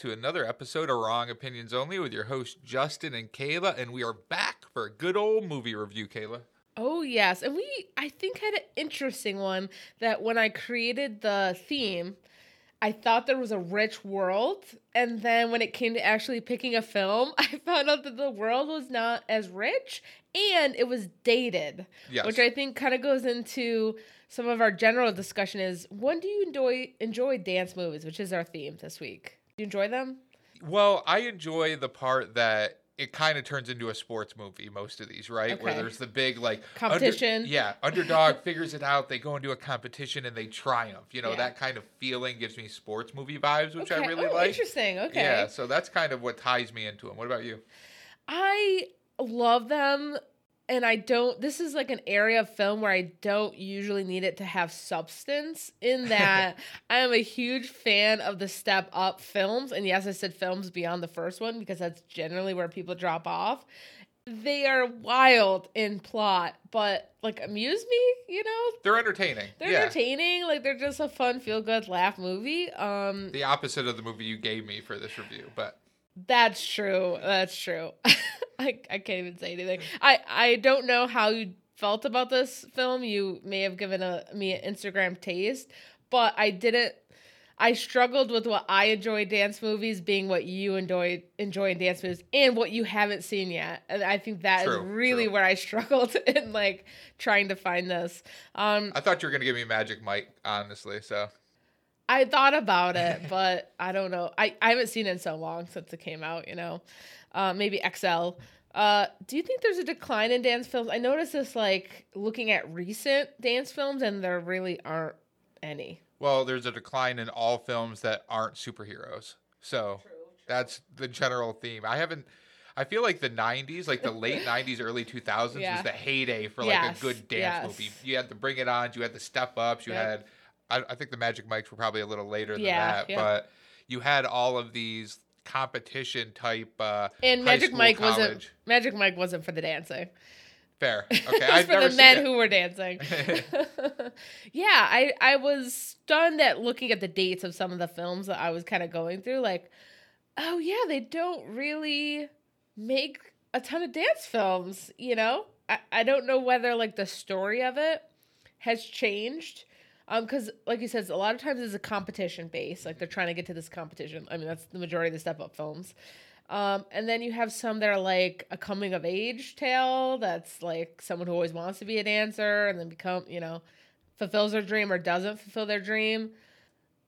to another episode of Wrong Opinions Only with your hosts Justin and Kayla, and we are back for a good old movie review, Kayla. Oh yes, and we I think had an interesting one that when I created the theme, I thought there was a rich world, and then when it came to actually picking a film, I found out that the world was not as rich and it was dated, Yes. which I think kind of goes into some of our general discussion is when do you enjoy enjoy dance movies, which is our theme this week. You enjoy them? Well, I enjoy the part that it kind of turns into a sports movie, most of these, right? Where there's the big, like, Competition. yeah, underdog figures it out. They go into a competition and they triumph. You know, Yeah. that kind of feeling gives me sports movie vibes, which I really oh, like. Interesting. Okay. Yeah, so that's kind of what ties me into them. What about you? I love them and I don't this is like an area of film where I don't usually need it to have substance in that I am a huge fan of the step up films and yes I said films beyond the first one because that's generally where people drop off. They are wild in plot, but like amuse me, you know? They're entertaining. They're yeah. entertaining, like they're just a fun feel good laugh movie. Um The opposite of the movie you gave me for this review, but That's true. That's true. I, I can't even say anything. I, I don't know how you felt about this film. You may have given a me an Instagram taste, but I didn't. I struggled with what I enjoy dance movies being what you enjoy enjoy in dance movies and what you haven't seen yet. And I think that is True, really true. where I struggled in like trying to find this. Um, I thought you were gonna give me Magic Mike, honestly. So I thought about it, but I don't know. I, I haven't seen it in so long since it came out, you know. Uh, maybe XL. Uh, do you think there's a decline in dance films? I noticed this like looking at recent dance films, and there really aren't any. Well, there's a decline in all films that aren't superheroes. So that's the general theme. I haven't. I feel like the '90s, like the late '90s, early 2000s, Yeah. was the heyday for like Yes, a good dance yes. movie. You had to Bring It On, you had the Step Ups, you Yep. had. I, I think the Magic Mikes were probably a little later than Yeah, that, yeah. but you had all of these competition type. Uh, And Magic Mike wasn't. Magic Mike wasn't for the dancing. Fair. Okay, it for the men who were dancing. yeah, I I was stunned at looking at the dates of some of the films that I was kind of going through. Like, oh yeah, they don't really make a ton of dance films. You know, I I don't know whether like the story of it has changed. Um, because like you said, a lot of times it's a competition base. Like they're trying to get to this competition. I mean, that's the majority of the step up films. Um, and then you have some that are like a coming of age tale that's like someone who always wants to be a dancer and then become, you know, fulfills their dream or doesn't fulfill their dream.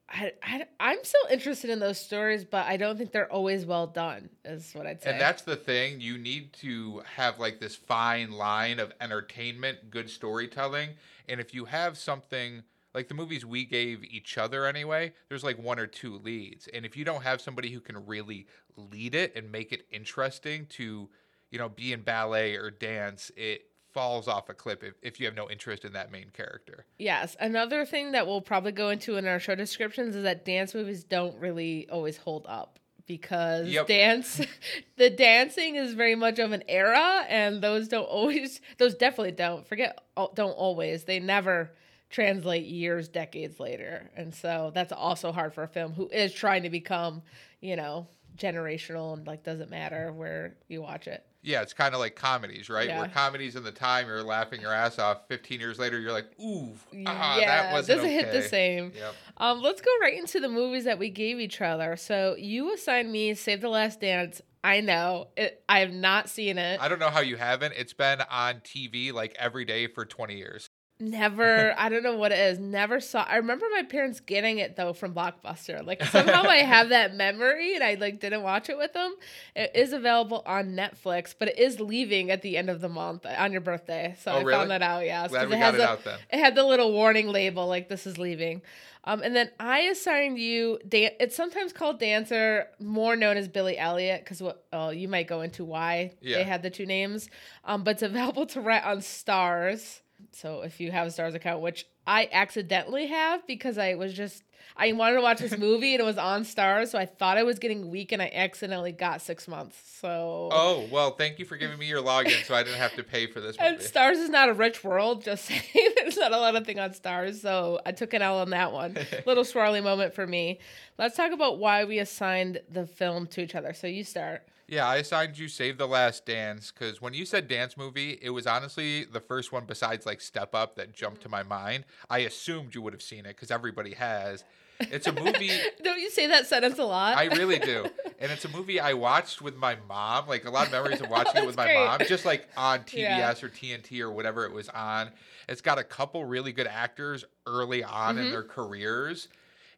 I, I, I'm still interested in those stories, but I don't think they're always well done, is what I'd say. And that's the thing. You need to have like this fine line of entertainment, good storytelling. And if you have something like the movies we gave each other anyway, there's like one or two leads. And if you don't have somebody who can really lead it and make it interesting to, you know, be in ballet or dance, it falls off a cliff if, if you have no interest in that main character. Yes. Another thing that we'll probably go into in our show descriptions is that dance movies don't really always hold up because Yep. dance the dancing is very much of an era and those don't always those definitely don't forget don't always they never translate years decades later and so that's also hard for a film who is trying to become you know generational and like doesn't matter where you watch it Yeah, it's kind of like comedies, right? Yeah. Where comedies in the time you're laughing your ass off. 15 years later, you're like, ooh, ah, yeah that wasn't doesn't hit the same Yep. Um, let's go right into the movies that we gave each other. So you assigned me Save the Last Dance. I know it. I have not seen it. I don't know how you haven't. It's been on TV like every day for 20 years. Never. I don't know what it is. Never saw. I remember my parents getting it though from Blockbuster. Like somehow I have that memory, and I like didn't watch it with them. It is available on Netflix, but it is leaving at the end of the month on your birthday. So Oh, I really? found that out. Yeah, Glad we it got has it a, out then. It had the little warning label like this is leaving. Um, and then I assigned you. Dan- it's sometimes called Dancer, more known as Billy Elliot, because what? Oh, you might go into why Yeah. they had the two names. Um, but it's available to rent on Starz. So if you have a Starz account, which I accidentally have because I was just I wanted to watch this movie and it was on Starz, so I thought I was getting weak and I accidentally got six months. So Oh well, thank you for giving me your login, so I didn't have to pay for this and. Starz is not a rich world. Just saying, there's not a lot of thing on Starz, so I took an L on that one. Little swirly moment for me. Let's talk about why we assigned the film to each other. So you start. Yeah, I assigned you Save the Last Dance because when you said dance movie, it was honestly the first one besides like Step Up that jumped to my mind. I assumed you would have seen it because everybody has. It's a movie. Don't you say that sentence a lot? I really do. And it's a movie I watched with my mom. Like a lot of memories of watching it with my great. mom, just like on TBS Yeah. or TNT or whatever it was on. It's got a couple really good actors early on in Mhm. their careers.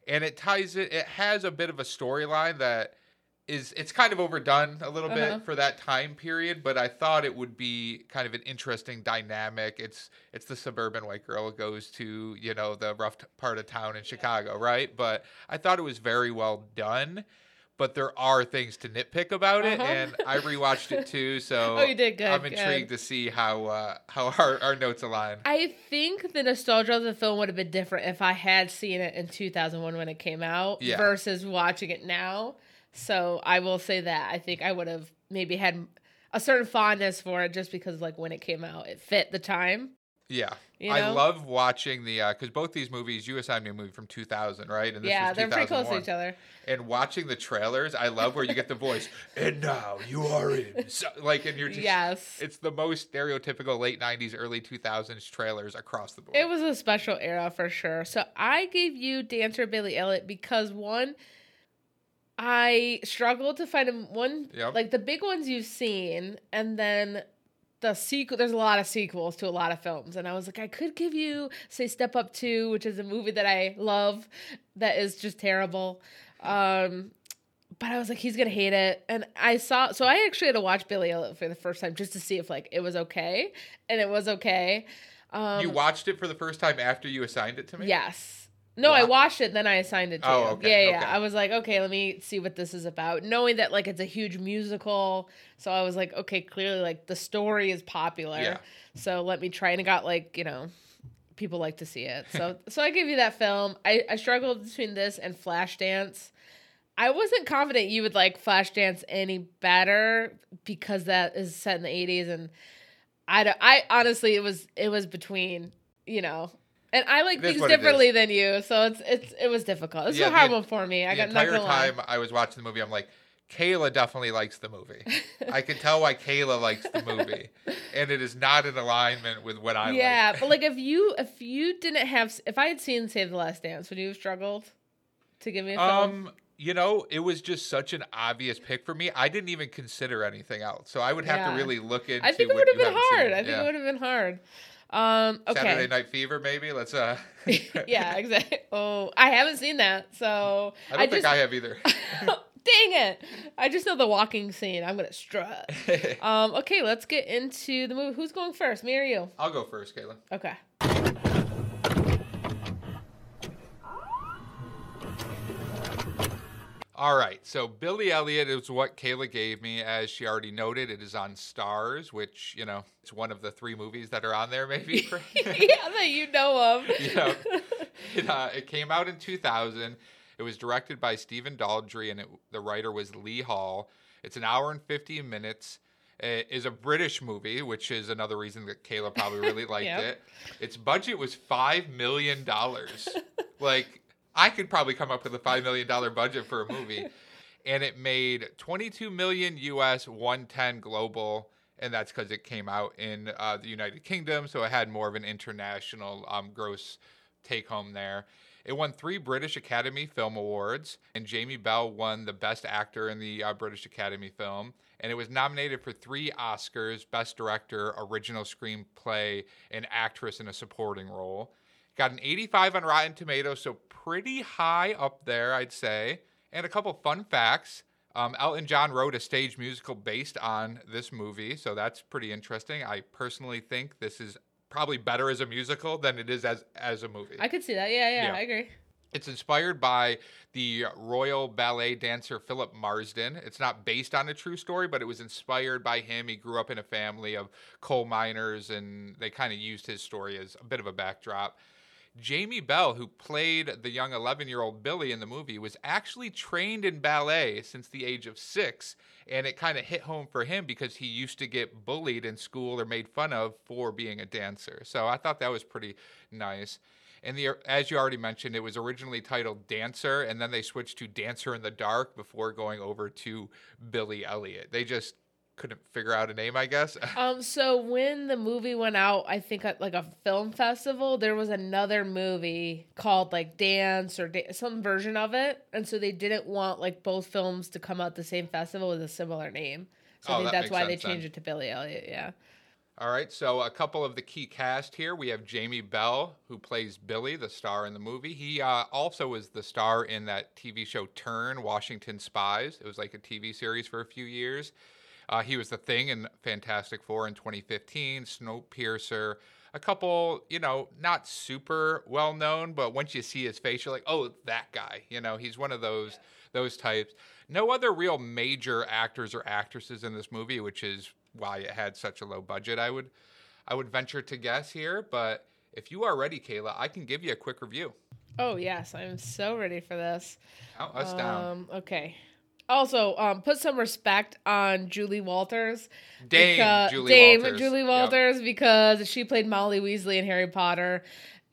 And it ties it, it has a bit of a storyline that is it's kind of overdone a little Uh-huh. bit for that time period, but I thought it would be kind of an interesting dynamic. It's it's the suburban white girl goes to, you know, the rough t- part of town in Chicago, right? But I thought it was very well done. But there are things to nitpick about it, Uh-huh. and I rewatched it too. So Oh, you did good, I'm good. intrigued to see how uh, how our, our notes align. I think the nostalgia of the film would have been different if I had seen it in 2001 when it came out Yeah. versus watching it now. So I will say that I think I would have maybe had a certain fondness for it just because like when it came out, it fit the time. Yeah, You I love watching the uh, because both these movies, you assigned me a movie from 2000, right? And this yeah, was they're pretty close to each other. and watching the trailers, I love where you get the voice, and now you are in, so, like, and you're just, Yes. it's the most stereotypical late '90s, early 2000s trailers across the board. It was a special era for sure. So I gave you Dancer Billy Elliot because one, I struggled to find him one Yep. like the big ones you've seen, and then the sequel. There's a lot of sequels to a lot of films, and I was like, I could give you say Step Up Two, which is a movie that I love, that is just terrible. Um, but I was like, he's gonna hate it, and I saw. So I actually had to watch Billy Elliot for the first time just to see if like it was okay, and it was okay. Um, you watched it for the first time after you assigned it to me. Yes. No, I watched it, then I assigned it to Oh, you. okay, Yeah, yeah. okay. I was like, okay, let me see what this is about. Knowing that like it's a huge musical, so I was like, okay, clearly like the story is popular. Yeah. So let me try and it got like, you know, people like to see it. So so I gave you that film. I, I struggled between this and Flashdance. I wasn't confident you would like Flashdance any better because that is set in the 80s and I don't, I honestly it was it was between, you know, and I like things differently than you, so it's it's it was difficult. It's Yeah, a the hard one for me. I the got not entire gonna lie. time I was watching the movie, I'm like, Kayla definitely likes the movie. I can tell why Kayla likes the movie, and it is not in alignment with what I like. yeah, like. but like if you if you didn't have if I had seen Save the Last Dance, would you have struggled to give me a film? Um, you know, it was just such an obvious pick for me. I didn't even consider anything else, so I would have Yeah. to really look into. I think it would have been haven't seen. hard. I think Yeah. it would have been hard. Um, okay. Saturday Night Fever, maybe. Let's. uh yeah, exactly. Oh, I haven't seen that, so I don't think just, I have either. Dang it! I just know the walking scene. I'm gonna strut. Um, okay, let's get into the movie. Who's going first, me or you? I'll go first, Kayla. Okay. All right, so Billy Elliot is what Kayla gave me, as she already noted. It is on Starz, which you know it's one of the three movies that are on there, maybe. yeah, that you know of. Yeah. it, uh, it came out in 2000. It was directed by Stephen Daldry, and it, the writer was Lee Hall. It's an hour and 50 minutes. It is a British movie, which is another reason that Kayla probably really liked Yep. it. Its budget was $5 million. like, I could probably come up with a $5 million budget for a movie. And it made 22 million US, 110 global, and that's because it came out in uh, the United Kingdom, so it had more of an international um, gross take home there. It won three British Academy Film Awards, and Jamie Bell won the Best Actor in the uh, British Academy film. And it was nominated for three Oscars Best Director, Original Screenplay, and Actress in a Supporting Role. Got an 85 on Rotten Tomatoes, so pretty high up there, I'd say. And a couple fun facts. Um, Elton John wrote a stage musical based on this movie, so that's pretty interesting. I personally think this is probably better as a musical than it is as as a movie. I could see that. Yeah, yeah, Yeah. I agree. It's inspired by the Royal Ballet dancer Philip Marsden. It's not based on a true story, but it was inspired by him. He grew up in a family of coal miners, and they kind of used his story as a bit of a backdrop. Jamie Bell, who played the young 11 year old Billy in the movie, was actually trained in ballet since the age of six. And it kind of hit home for him because he used to get bullied in school or made fun of for being a dancer. So I thought that was pretty nice. And the as you already mentioned, it was originally titled Dancer, and then they switched to Dancer in the Dark before going over to Billy Elliot. They just couldn't figure out a name, I guess. Um, so when the movie went out, I think at like a film festival, there was another movie called like Dance or da- some version of it, and so they didn't want like both films to come out the same festival with a similar name. So Oh, I think that that's why they sense then. changed it to Billy Elliot. Yeah. All right, so a couple of the key cast here. We have Jamie Bell, who plays Billy, the star in the movie. He uh, also was the star in that TV show Turn, Washington Spies. It was like a TV series for a few years. Uh, he was the thing in Fantastic Four in 2015, Snowpiercer. A couple, you know, not super well known, but once you see his face, you're like, oh, that guy. You know, he's one of those those types. No other real major actors or actresses in this movie, which is why it had such a low budget. I would, I would venture to guess here. But if you are ready, Kayla, I can give you a quick review. Oh yes, I'm so ready for this. Count us down. Um, okay. Also, um, put some respect on Julie Walters. Dame becau- Julie Dame Walters. Julie Yep. Because she played Molly Weasley in Harry Potter,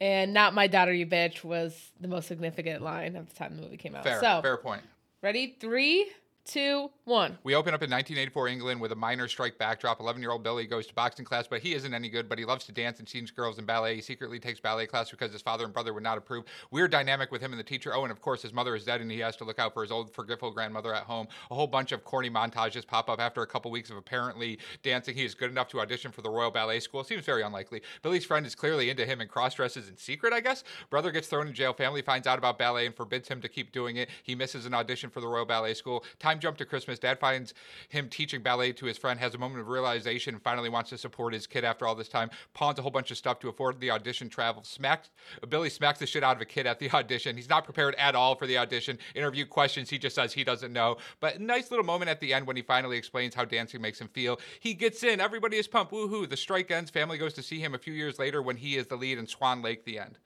and not my daughter, you bitch was the most significant line at the time the movie came out. Fair, so, fair point. ready? Three, two, one. We open up in 1984 England with a miner strike backdrop. 11 year old Billy goes to boxing class, but he isn't any good, but he loves to dance and sees girls in ballet. He secretly takes ballet class because his father and brother would not approve. Weird dynamic with him and the teacher. Oh, and of course, his mother is dead and he has to look out for his old, forgetful grandmother at home. A whole bunch of corny montages pop up after a couple weeks of apparently dancing. He is good enough to audition for the Royal Ballet School. Seems very unlikely. Billy's friend is clearly into him and cross dresses in secret, I guess. Brother gets thrown in jail. Family finds out about ballet and forbids him to keep doing it. He misses an audition for the Royal Ballet School. Time jump to Christmas. Dad finds him teaching ballet to his friend, has a moment of realization, and finally wants to support his kid after all this time. Pawns a whole bunch of stuff to afford the audition travel. Smacks Billy smacks the shit out of a kid at the audition. He's not prepared at all for the audition. Interview questions, he just says he doesn't know. But nice little moment at the end when he finally explains how dancing makes him feel. He gets in. Everybody is pumped. Woohoo! The strike ends. Family goes to see him a few years later when he is the lead in Swan Lake. The end.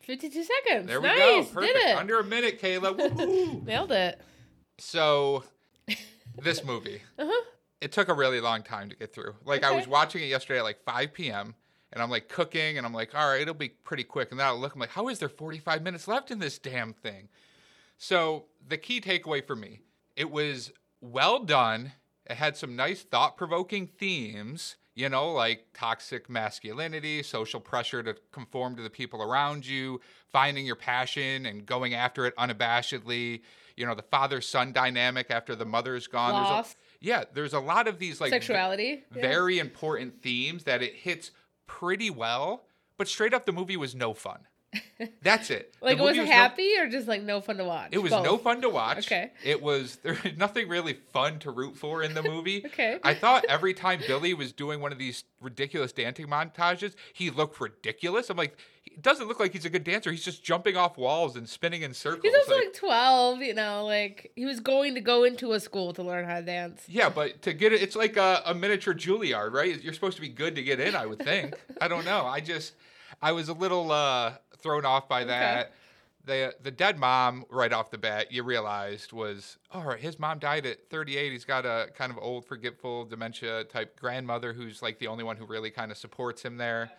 52 seconds. There we nice. go. Perfect. Did it. Under a minute, Kayla. Nailed it. So, this movie, Uh-huh. it took a really long time to get through. Like, I was watching it yesterday at like 5 p.m., and I'm like cooking, and I'm like, all right, it'll be pretty quick. And then I look, I'm like, how is there 45 minutes left in this damn thing? So, the key takeaway for me, it was well done. It had some nice thought provoking themes, you know, like toxic masculinity, social pressure to conform to the people around you, finding your passion and going after it unabashedly, you know, the father son dynamic after the mother's gone. There's Loss. a, yeah, there's a lot of these like v- Sexuality. Yeah. very important themes that it hits pretty well, but straight up the movie was no fun. That's it. Like, was it no- happy or just like no fun to watch? it was no fun to watch. Okay. It was there was nothing really fun to root for in the movie. Okay. I thought every time Billy was doing one of these ridiculous dancing montages, he looked ridiculous. I'm like, he doesn't look like he's a good dancer. He's just jumping off walls and spinning in circles. He's also Like, like 12, you know, like he was going to go into a school to learn how to dance. yeah, but to get it, it's like a, a miniature Juilliard, right? You're supposed to be good to get in, I would think. I don't know. I just, I was a little uh, thrown off by that. The the dead mom right off the bat, you realized was all right. His mom died at 38. He's got a kind of old, forgetful, dementia type grandmother who's like the only one who really kind of supports him there,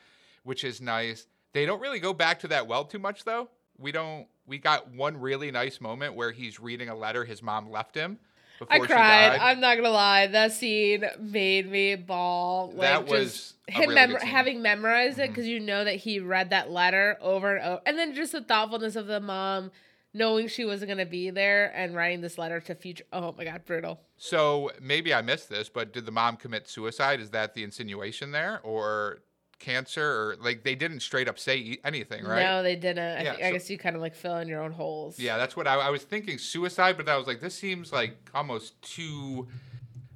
which is nice. They don't really go back to that well too much though. We don't. We got one really nice moment where he's reading a letter his mom left him. I cried. I'm not gonna lie. That scene made me bawl. Like That was just him really mem- having memorized it mm-hmm. because you know that he read that letter over and over, and then just the thoughtfulness of the mom knowing she wasn't gonna be there and writing this letter to future. Oh my god, brutal. So maybe I missed this, but did the mom commit suicide? Is that the insinuation there, or cancer, or like they didn't straight up say anything, right? No, they didn't. I, Yeah, think, I guess you kind of like fill in your own holes. Yeah, that's what I, I was thinking. Suicide, but I was like, this seems like almost too,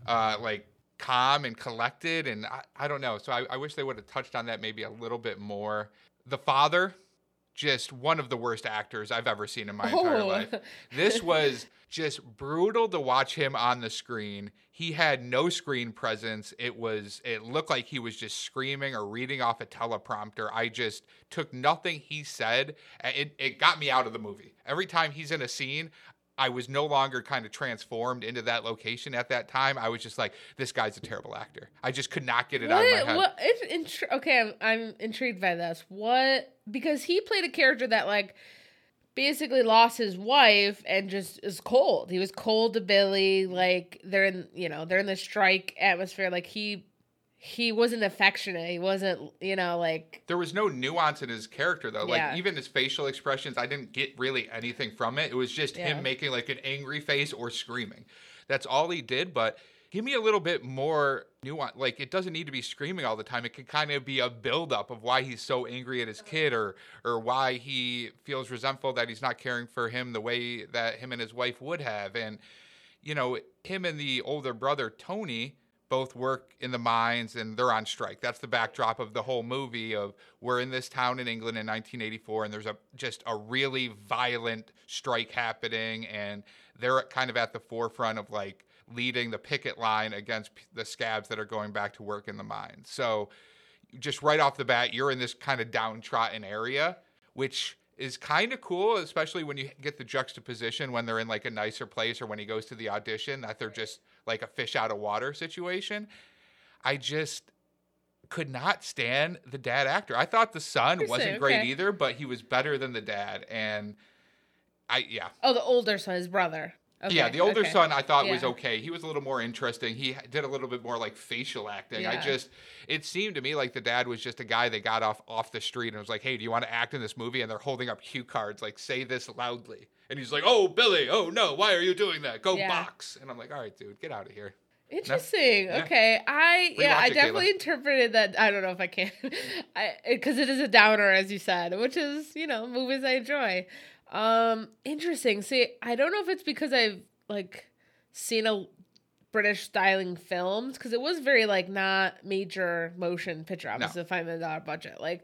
uh, like calm and collected, and I, I don't know. So I, I wish they would have touched on that maybe a little bit more. The father, just one of the worst actors I've ever seen in my entire Oh. life. This was just brutal to watch him on the screen. He had no screen presence. It was it looked like he was just screaming or reading off a teleprompter. I just took nothing he said. It it got me out of the movie. Every time he's in a scene, I was no longer kind of transformed into that location at that time. I was just like, this guy's a terrible actor. I just could not get it what, out of my head. What, it's intri- okay, I'm, I'm intrigued by this. What? Because he played a character that like basically lost his wife and just is cold. He was cold to Billy. Like they're in, you know, they're in the strike atmosphere. Like he he wasn't affectionate. He wasn't, you know, like there was no nuance in his character though. Yeah. Like even his facial expressions, I didn't get really anything from it. It was just Yeah. him making like an angry face or screaming. That's all he did, but give me a little bit more nuance. Like it doesn't need to be screaming all the time. It can kind of be a buildup of why he's so angry at his kid or or why he feels resentful that he's not caring for him the way that him and his wife would have. And you know, him and the older brother Tony both work in the mines and they're on strike. That's the backdrop of the whole movie of we're in this town in England in 1984 and there's a just a really violent strike happening and they're kind of at the forefront of like leading the picket line against the scabs that are going back to work in the mines. So just right off the bat, you're in this kind of downtrodden area, which is kind of cool, especially when you get the juxtaposition when they're in like a nicer place or when he goes to the audition that they're just like a fish out of water situation. I just could not stand the dad actor. I thought the son wasn't great either, but he was better than the dad. And I, yeah. oh the older son, his brother. Okay, yeah, the older okay. son I thought was okay. He was a little more interesting. He did a little bit more like facial acting. I just it seemed to me like the dad was just a guy they got off off the street and was like, "Hey, do you want to act in this movie?" And they're holding up cue cards like, "Say this loudly." And he's like, "Oh, Billy, oh no, why are you doing that? Go Yeah. box." And I'm like, "All right, dude, get out of here." Interesting. Yeah. Okay, I yeah, I it, definitely interpreted that. I don't know if I can, I because it is a downer, as you said, which is you know movies I enjoy. Um, interesting. See, I don't know if it's because I've like seen a British styling films because it was very like not major motion picture. Obviously, a five million dollar budget. Like,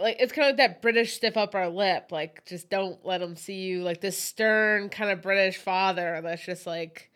like it's kind of like that British stiff upper lip. Like, just don't let them see you. Like this stern kind of British father that's just like.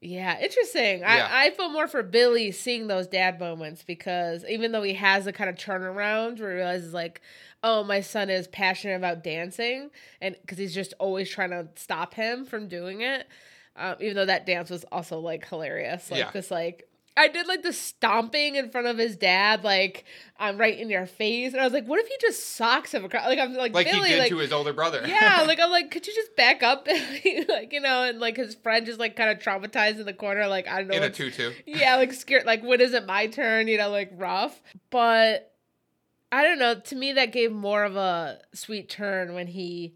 Yeah, interesting. Yeah. I, I feel more for Billy seeing those dad moments because even though he has a kind of turnaround where he realizes like, oh, my son is passionate about dancing, and because he's just always trying to stop him from doing it. Um, even though that dance was also like hilarious, like Yeah. this like I did like the stomping in front of his dad, like um, right in your face, and I was like, what if he just socks him across? Like I'm like, Like Billy, he did like to his older brother. yeah, like I'm like, could you just back up, Billy? like you know, and like his friend just like kind of traumatized in the corner, like I don't know, in a tutu. yeah, like scared, like when is it my turn? You know, like rough. But I don't know. To me, that gave more of a sweet turn when he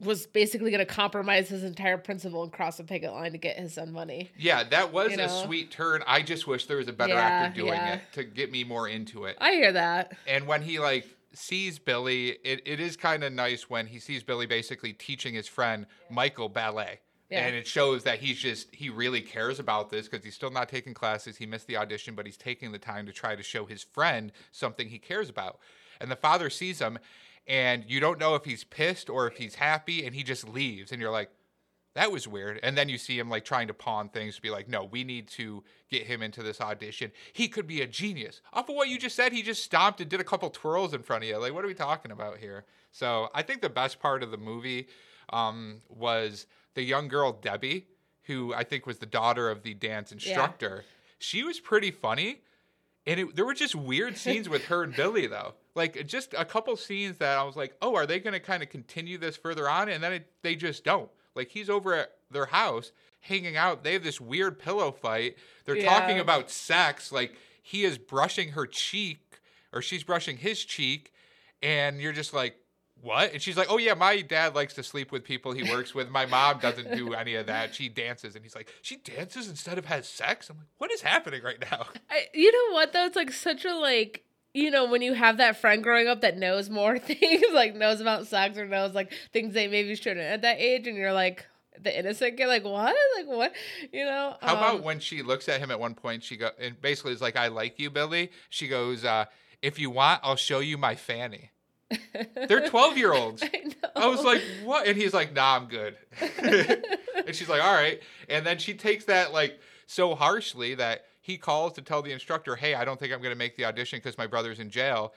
was basically going to compromise his entire principle and cross the picket line to get his son money. Yeah, that was You a know? sweet turn. I just wish there was a better Yeah, actor doing yeah. it to get me more into it. I hear that. And when he like sees Billy, it, it is kind of nice when he sees Billy basically teaching his friend Michael ballet. Yeah. And it shows that he's just he really cares about this because he's still not taking classes. He missed the audition, but he's taking the time to try to show his friend something he cares about. And the father sees him, and you don't know if he's pissed or if he's happy, and he just leaves. And you're like, that was weird. And then you see him like trying to pawn things to be like, no, we need to get him into this audition. He could be a genius. Off of what you just said, he just stomped and did a couple twirls in front of you. Like, what are we talking about here? So I think the best part of the movie um, was the young girl, Debbie, who I think was the daughter of the dance instructor. She was pretty funny. And it, there were just weird scenes with her and Billy, though. Like, just a couple scenes that I was like, oh, are they going to kind of continue this further on? And then it, they just don't. Like, he's over at their house hanging out. They have this weird pillow fight. They're talking about sex. Like, he is brushing her cheek, or she's brushing his cheek. And you're just like, what? And she's like, oh, yeah, my dad likes to sleep with people he works with. My mom doesn't do any of that. She dances. And he's like, she dances instead of has sex? I'm like, what is happening right now? I, you know what though? It's like such a like you know when you have that friend growing up that knows more things, like knows about sex or knows like things they maybe shouldn't at that age, and you're like the innocent kid, like what, like what, you know? How about Um, when she looks at him at one point? She go and basically is like, "I like you, Billy." She goes, uh, "If you want, I'll show you my fanny." They're twelve year olds. I know. I was like, "What?" And he's like, "Nah, I'm good." and she's like, "All right." And then she takes that like so harshly that he calls to tell the instructor, "Hey, I don't think I'm going to make the audition because my brother's in jail."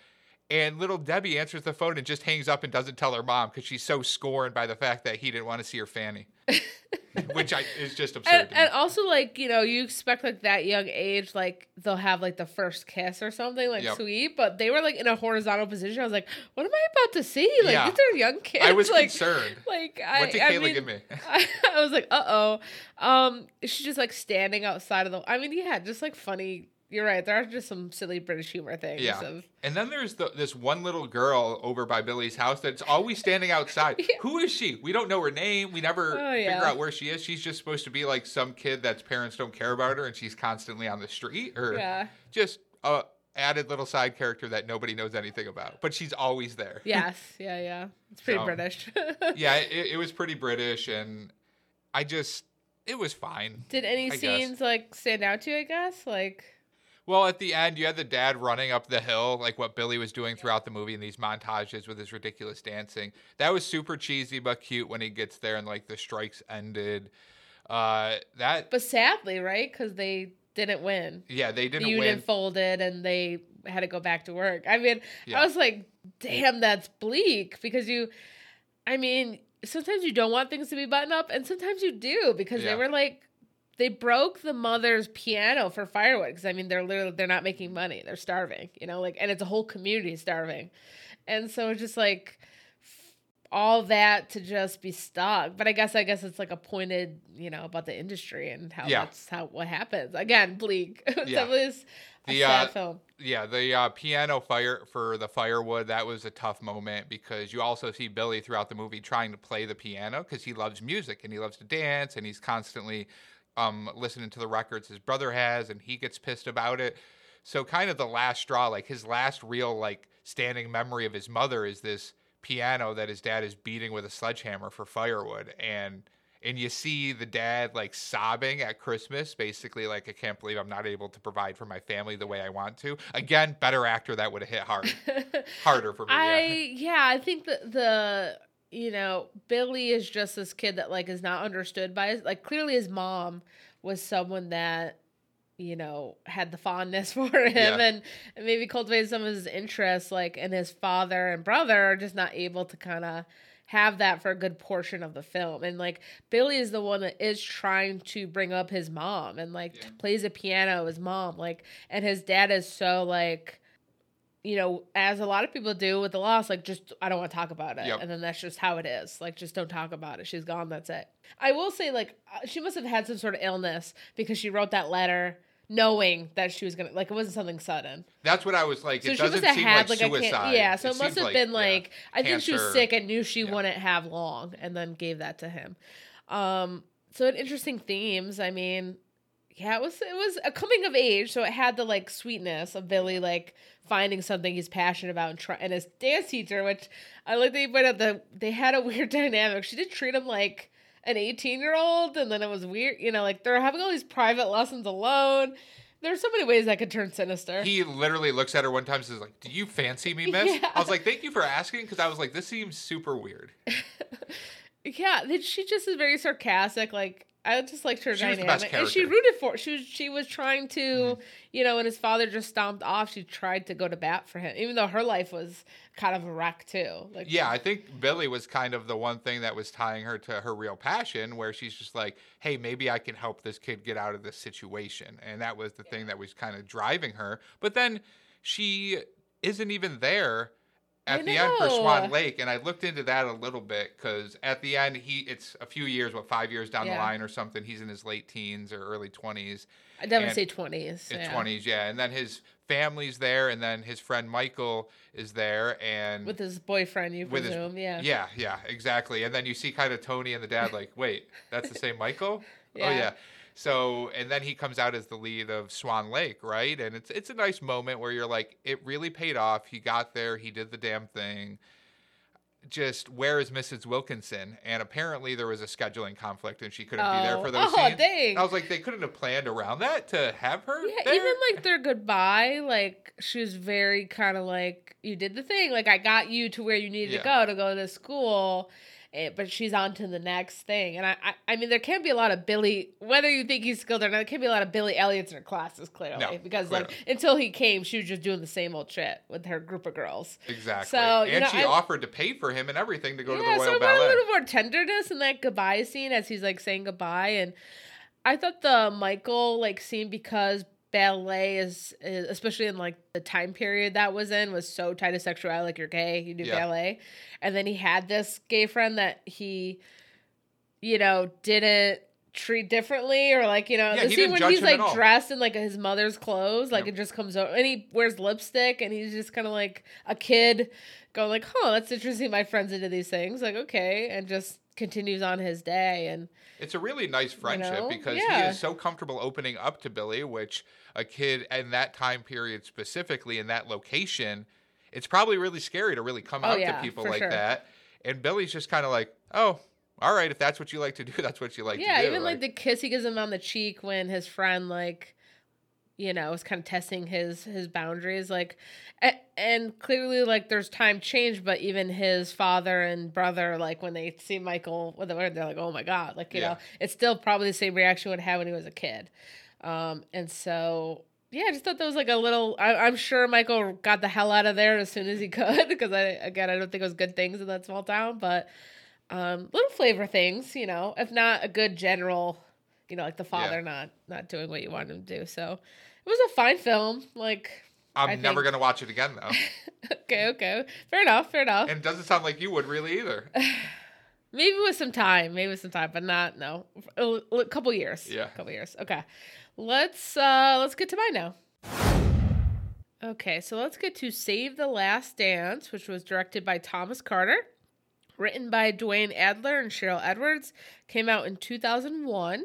And little Debbie answers the phone and just hangs up and doesn't tell her mom because she's so scorned by the fact that he didn't want to see her fanny, which I, is just absurd. And, and also, like you know, you expect like that young age, like they'll have like the first kiss or something like Yep. sweet, but they were like in a horizontal position. I was like, what am I about to see? Like Yeah. these are young kids. I was like, concerned. Like I, What did I Kayla mean, give me? I, I was like, uh oh. Um, she's just like standing outside of the. I mean, yeah, just like funny. You're right. There are just some silly British humor things. Yeah. Of, And then there's the, this one little girl over by Billy's house that's always standing outside. Yeah. Who is she? We don't know her name. We never Oh, figure out where she is. She's just supposed to be like some kid that's parents don't care about her and she's constantly on the street or yeah. just a added little side character that nobody knows anything about. But she's always there. Yes. Yeah. Yeah. It's pretty So, British. yeah, it, it was pretty British and I just it was fine. Did any I guess. scenes like stand out to you? I guess like. Well, at the end, you had the dad running up the hill, like what Billy was doing throughout the movie in these montages with his ridiculous dancing. That was super cheesy but cute when he gets there and like the strikes ended. Uh, that But sadly, right? Because they didn't win. yeah, they didn't union win. folded and they had to go back to work. I mean, Yeah. I was like, damn, that's bleak because you, I mean, sometimes you don't want things to be buttoned up and sometimes you do because Yeah. they were like, they broke the mother's piano for firewood because I mean they're literally they're not making money they're starving you know like and it's a whole community starving, and so it's just like f- all that to just be stuck. But I guess I guess it's like a pointed you know about the industry and how Yeah. that's how what happens again bleak. Yeah. a The, sad uh, film. Yeah, the uh, piano fire for the firewood that was a tough moment because you also see Billy throughout the movie trying to play the piano because he loves music and he loves to dance and he's constantly um, listening to the records his brother has and he gets pissed about it. So kind of the last straw, like his last real like standing memory of his mother is this piano that his dad is beating with a sledgehammer for firewood and and you see the dad like sobbing at Christmas, basically like I can't believe I'm not able to provide for my family the way I want to. Again, better actor that would have hit hard, harder for me. I yeah. yeah, I think that the you know Billy is just this kid that like is not understood by his like clearly his mom was someone that you know had the fondness for him Yeah. and, and maybe cultivated some of his interests like and his father and brother are just not able to kind of have that for a good portion of the film and like billy is the one that is trying to bring up his mom and like Yeah. plays a piano his mom like and his dad is so like you know, as a lot of people do with the loss, like just I don't want to talk about it, Yep. and then that's just how it is. Like, just don't talk about it. She's gone. That's it. I will say, like, uh, she must have had some sort of illness because she wrote that letter knowing that she was gonna like it wasn't something sudden. That's what I was like. So it she doesn't must have seem had like like, suicide. yeah. So it, must seems have been yeah, like I think she was sick and knew she Yeah. wouldn't have long, and then gave that to him. Um, so it interesting themes. I mean, yeah, it was it was a coming of age, so it had the like sweetness of Billy like finding something he's passionate about and try and his dance teacher, which I like you pointed out that they had a weird dynamic. She did treat him like an 18 year old, and then it was weird, you know, like they're having all these private lessons alone. There's so many ways that could turn sinister. He literally looks at her one time and says, like, do you fancy me, miss? Yeah. I was like, thank you for asking, because I was like, this seems super weird. Yeah, she just is very sarcastic. Like I just liked her She dynamic, and she rooted for. She was she was trying to, Mhm. you know, when his father just stomped off, she tried to go to bat for him, even though her life was kind of a wreck too. Like Yeah, I think Billy was kind of the one thing that was tying her to her real passion, where she's just like, hey, maybe I can help this kid get out of this situation. And that was the thing that was kind of driving her. But then she isn't even there at the end for Swan. Lake. And I looked into that a little bit because at the end, he it's a few years, what, five years down Yeah. the line or something. He's in his late teens or early 20s. I definitely say twenties. 20s, yeah. And then his family's there, and then his friend Michael is there. And with his boyfriend, you With his- presume, yeah. yeah, yeah, exactly. And then you see kind of Tony and the dad like, wait, that's the same Michael? Yeah. Oh yeah. So and then he comes out as the lead of Swan Lake, right? And it's it's a nice moment where you're like, it really paid off. He got there, he did the damn thing. Just where is Mrs. Wilkinson? And apparently there was a scheduling conflict and she couldn't be there oh, for those oh, scenes. dang. I was like, they couldn't have planned around that to have her. Yeah, there? even like their goodbye, like she was very kind of like, you did the thing. Like I got you to where you needed Yeah. to go to go to school. Eh, but she's on to the next thing. And I, I, I mean, there can be a lot of Billy, whether you think he's skilled or not, there can be a lot of Billy Elliots in her classes, clearly. No, because, clearly. like, until he came, she was just doing the same old shit with her group of girls. Exactly. So, and know, she I- offered to pay for him and everything to go to yeah, the so Royal I want a Ballet. little more tenderness in that goodbye scene as he's like saying goodbye. And I thought the Michael like scene because ballet is, is especially in like the time period that was in was so tied to sexuality. Like you're gay, you do Yeah. ballet, and then he had this gay friend that he, you know, didn't treat differently or like you know Yeah, the scene when he's like dressed in like his mother's clothes like Yep. it just comes over and he wears lipstick and he's just kind of like a kid going like huh that's interesting my friends into these things like okay and just continues on his day and It's a really nice friendship know? because he is so comfortable opening up to Billy, which a kid in that time period specifically in that location, it's probably really scary to really come Oh, out yeah, to people like sure. that. And Billy's just kind of like, oh, all right, if that's what you like to do, that's what you like yeah to do. even like the kiss he gives him on the cheek when his friend like you know is kind of testing his his boundaries like a- and clearly like there's time change but even his father and brother like when they see michael with the word they're like oh my god like you Yeah. know it's still probably the same reaction would have when he was a kid um and so yeah, I just thought that was like a little. I, I'm sure Michael got the hell out of there as soon as he could because I again I don't think it was good things in that small town, but um, little flavor things, you know, if not a good general, you know, like the father not not doing what you want him to do. So it was a fine film. Like, I'm never going to watch it again, though. okay, okay, fair enough, fair enough. and it doesn't sound like you would really either. Maybe with some time, maybe with some time, but not no, a, a couple years. Yeah. a couple years. Okay, let's uh let's get to mine now. Okay, so let's get to Save the Last Dance, which was directed by Thomas Carter, written by Duane Adler and Cheryl Edwards, came out in 2001.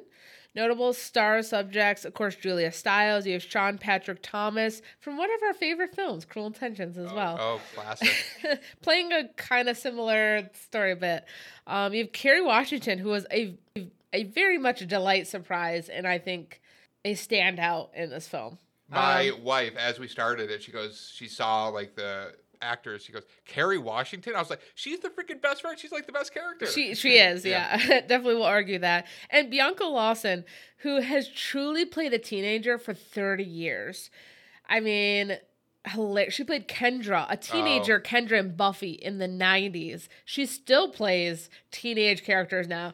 Notable star subjects, of course, Julia Stiles. You have Sean Patrick Thomas from one of our favorite films, Cruel Intentions, as well Oh, classic. playing a kind of similar story bit. Um, you have Kerry Washington, who was a a very much a delight surprise, and I think a standout in this film. My Um, wife, as we started it, she goes, she saw like the actors. She goes, Kerry Washington. I was like, she's the freaking best friend. She's like the best character. She she is, Yeah. yeah. Definitely will argue that. And Bianca Lawson, who has truly played a teenager for 30 years. I mean, hilarious. She played Kendra, a teenager oh. Kendra and Buffy in the 90s. She still plays teenage characters now.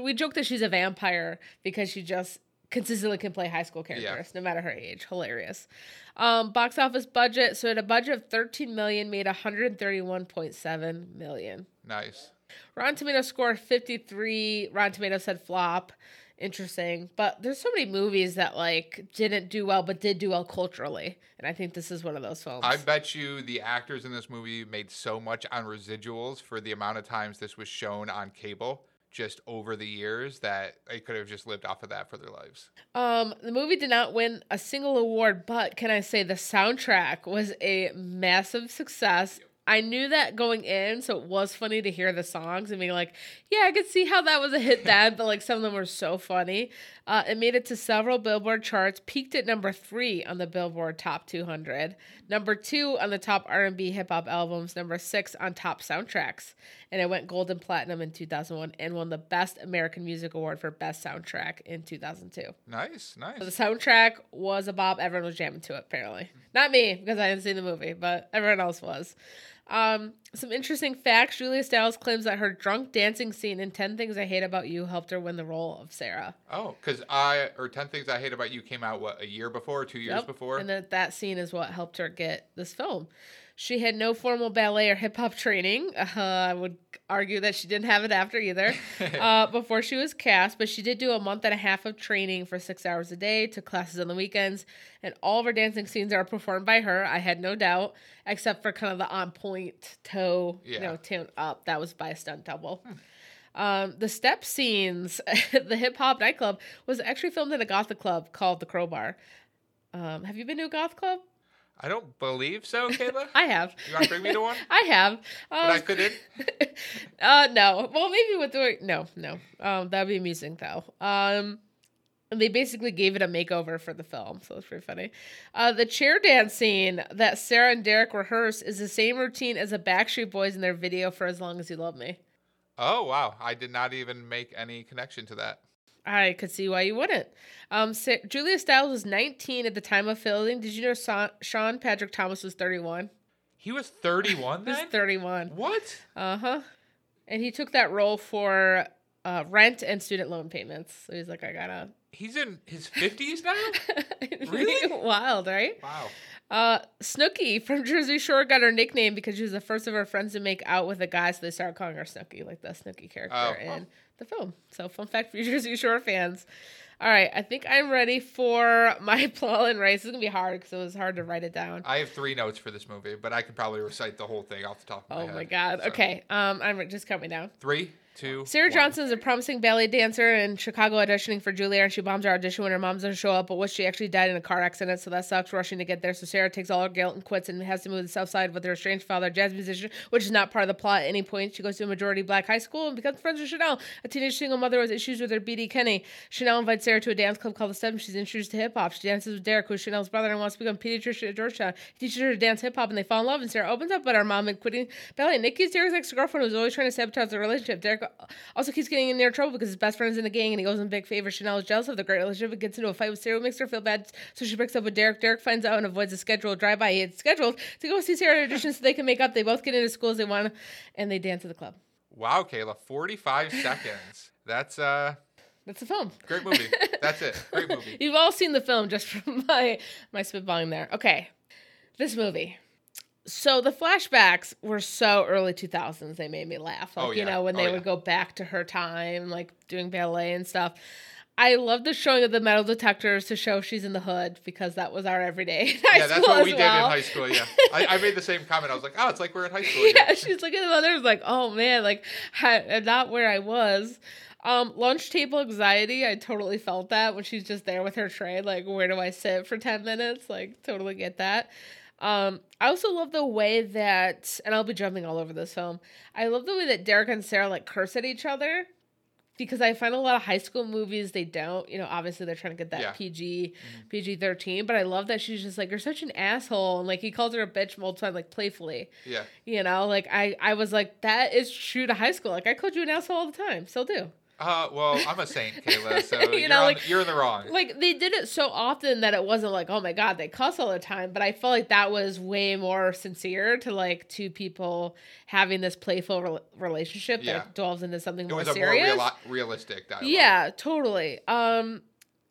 We joke that she's a vampire because she just consistently can play high school characters no matter her age. Hilarious. Um, box office budget. So at a budget of 13 million, made 131.7 million. nice. Rotten Tomatoes score 53. Rotten Tomatoes said flop. Interesting. But there's so many movies that like didn't do well but did do well culturally. And I think this is one of those films. I bet you the actors in this movie made so much on residuals for the amount of times this was shown on cable just over the years that they could have just lived off of that for their lives. Um, the movie did not win a single award, but can I say the soundtrack was a massive success. I knew that going in, so it was funny to hear the songs and being like, yeah, I could see how that was a hit then, but like some of them were so funny. Uh, it made it to several Billboard charts, peaked at number three on the Billboard Top 200, number two on the top R&B hip hop albums, number six on top soundtracks, and it went gold and platinum in 2001 and won the Best American Music Award for Best Soundtrack in 2002. Nice, nice. So the soundtrack was a bop. Everyone was jamming to it, apparently. Not me, because I hadn't seen the movie, but everyone else was. Um, some interesting facts. Julia Stiles claims that her drunk dancing scene in 10 Things I Hate About You helped her win the role of Sarah. Oh, because I or Ten Things I Hate About You came out what a year before, two years Yep. before. And that that scene is what helped her get this film. She had no formal ballet or hip hop training. Uh, I would argue that she didn't have it after either uh, before she was cast, but she did do a month and a half of training for six hours a day, took classes on the weekends, and all of her dancing scenes are performed by her. I had no doubt, except for kind of the on point toe, you know, tune up. That was by a stunt double. Um, the step scenes, the hip hop nightclub, was actually filmed in a gothic club called the Crobar. Um, have you been to a goth club? I don't believe so, Kayla. I have. You want to bring me to one? I have. I Um, fit in? uh, no. Well, maybe with the no, no. Um, that'd be amusing though. Um, and they basically gave it a makeover for the film, so it's pretty funny. Uh, the chair dance scene that Sarah and Derek rehearse is the same routine as the Backstreet Boys in their video for "As Long as You Love Me." Oh wow, I did not even make any connection to that. I could see why you wouldn't. Um, Sa- Julia Stiles was 19 at the time of filming. Did you know Sa- Sean Patrick Thomas was 31? He was 31 He was 31. what? Uh huh. And he took that role for uh, rent and student loan payments. So he's like, I gotta. He's in his 50s now? really wild, right? Wow. Uh, Snooki from Jersey Shore got her nickname because she was the first of her friends to make out with a guy, so they started calling her Snooki, like the Snooki character Oh. in the film. So, fun fact for you Jersey Shore fans. All right, I think I'm ready for my plot and race. This is gonna be hard because it was hard to write it down. I have three notes for this movie, but I could probably recite the whole thing off the top of my Oh head. Oh my god. So, Okay, um, I'm just count me down. Three, two. Sarah one. Johnson is a promising ballet dancer in Chicago auditioning for Juilliard, and she bombs her audition when her mom doesn't show up. But what she actually died in a car accident, so that sucks. Rushing to get there, so Sarah takes all her guilt and quits, and has to move to the south side with her estranged father, jazz musician, which is not part of the plot at any point. She goes to a majority black high school and becomes friends with Chanel, a teenage single mother with issues with her BD Kenny. Chanel invites Sarah to a dance club called the Seven. She's introduced to hip hop. She dances with Derek, who's Chanel's brother, and wants to become a pediatrician at Georgetown. He teaches her to dance hip hop, and they fall in love. And Sarah opens up about her mom and quitting ballet. Nikki's Derek's ex girlfriend who's always trying to sabotage the relationship. Derek also keeps getting in their trouble because his best friend is in the gang and he owes him big favors. Chanel is jealous of the great relationship and gets into a fight with Sarah, who makes her feel bad. So she breaks up with Derek. Derek finds out and avoids a scheduled drive by he had scheduled to go see Sarah at audition so they can make up. They both get into schools they want and they dance at the club. Wow, Kayla, 45 seconds. That's uh That's the film. great movie. That's it. Great movie. You've all seen the film just from my my spitballing there. Okay, this movie. So the flashbacks were so early 2000s. They made me laugh. Like Oh, you know when Oh, they yeah. would go back to her time, like doing ballet and stuff. I love the showing of the metal detectors to show she's in the hood because that was our everyday high Yeah, that's what we well. did in high school. Yeah, I, I made the same comment. I was like, "Oh, it's like we're in high school." again." yeah, she's looking at the others like, oh man, like I, not where I was. Um, lunch table anxiety. I totally felt that when she's just there with her tray. Like, where do I sit for ten minutes? Like, totally get that. Um, I also love the way that, and I'll be jumping all over this film. I love the way that Derek and Sarah like curse at each other. Because I find a lot of high school movies they don't, you know, obviously they're trying to get that Yeah. PG, PG thirteen. But I love that she's just like, you're such an asshole, and like he calls her a bitch multiple times, like playfully. Yeah. You know, like I, I was like, that is true to high school. Like I called you an asshole all the time, still do. Uh, well, I'm a saint, Kayla. So You are know, like- you're in the wrong. Like they did it so often that it wasn't like, oh my god, they cuss all the time. But I felt like that was way more sincere to like two people having this playful rel relationship Yeah. that delves into something it more was a serious. more reali- realistic dialogue. yeah, totally. Um,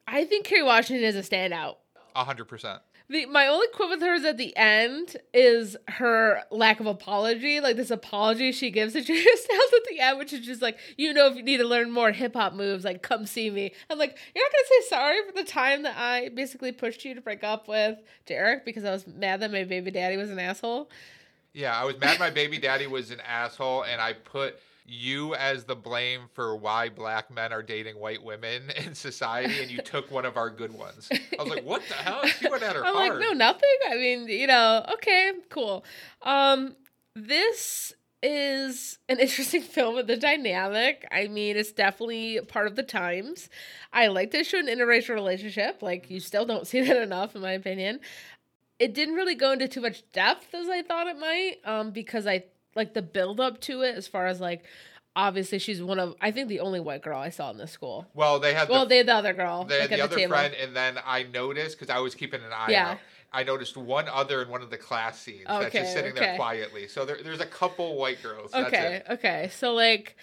I think Kerry Washington is a standout. a hundred percent. The my only quip with her is at the end is her lack of apology, like this apology she gives to Julia Stiles at the end, which is just like, you know, if you need to learn more hip hop moves, like come see me. I'm like, you're not gonna say sorry for the time that I basically pushed you to break up with Derek because I was mad that my baby daddy was an asshole. Yeah, I was mad my baby daddy was an asshole, and I put you as the blame for why black men are dating white women in society, and you took one of our good ones. I was like, what the hell? She went at her I'm hard. like, no, nothing. I mean, you know, okay, cool. Um, this is an interesting film with the dynamic. I mean, it's definitely part of the times. I like to show an interracial relationship. Like, you still don't see that enough, in my opinion. It didn't really go into too much depth as I thought it might, um, because I like the build up to it as far as like obviously she's one of I think the only white girl I saw in this school. Well, they had Well, the, they had the other girl. they like, had the other table. friend, and then I noticed because I was keeping an eye Yeah. out. I noticed one other in one of the class scenes that's just sitting okay. there quietly. So there, there's a couple white girls. That's Okay, okay. So like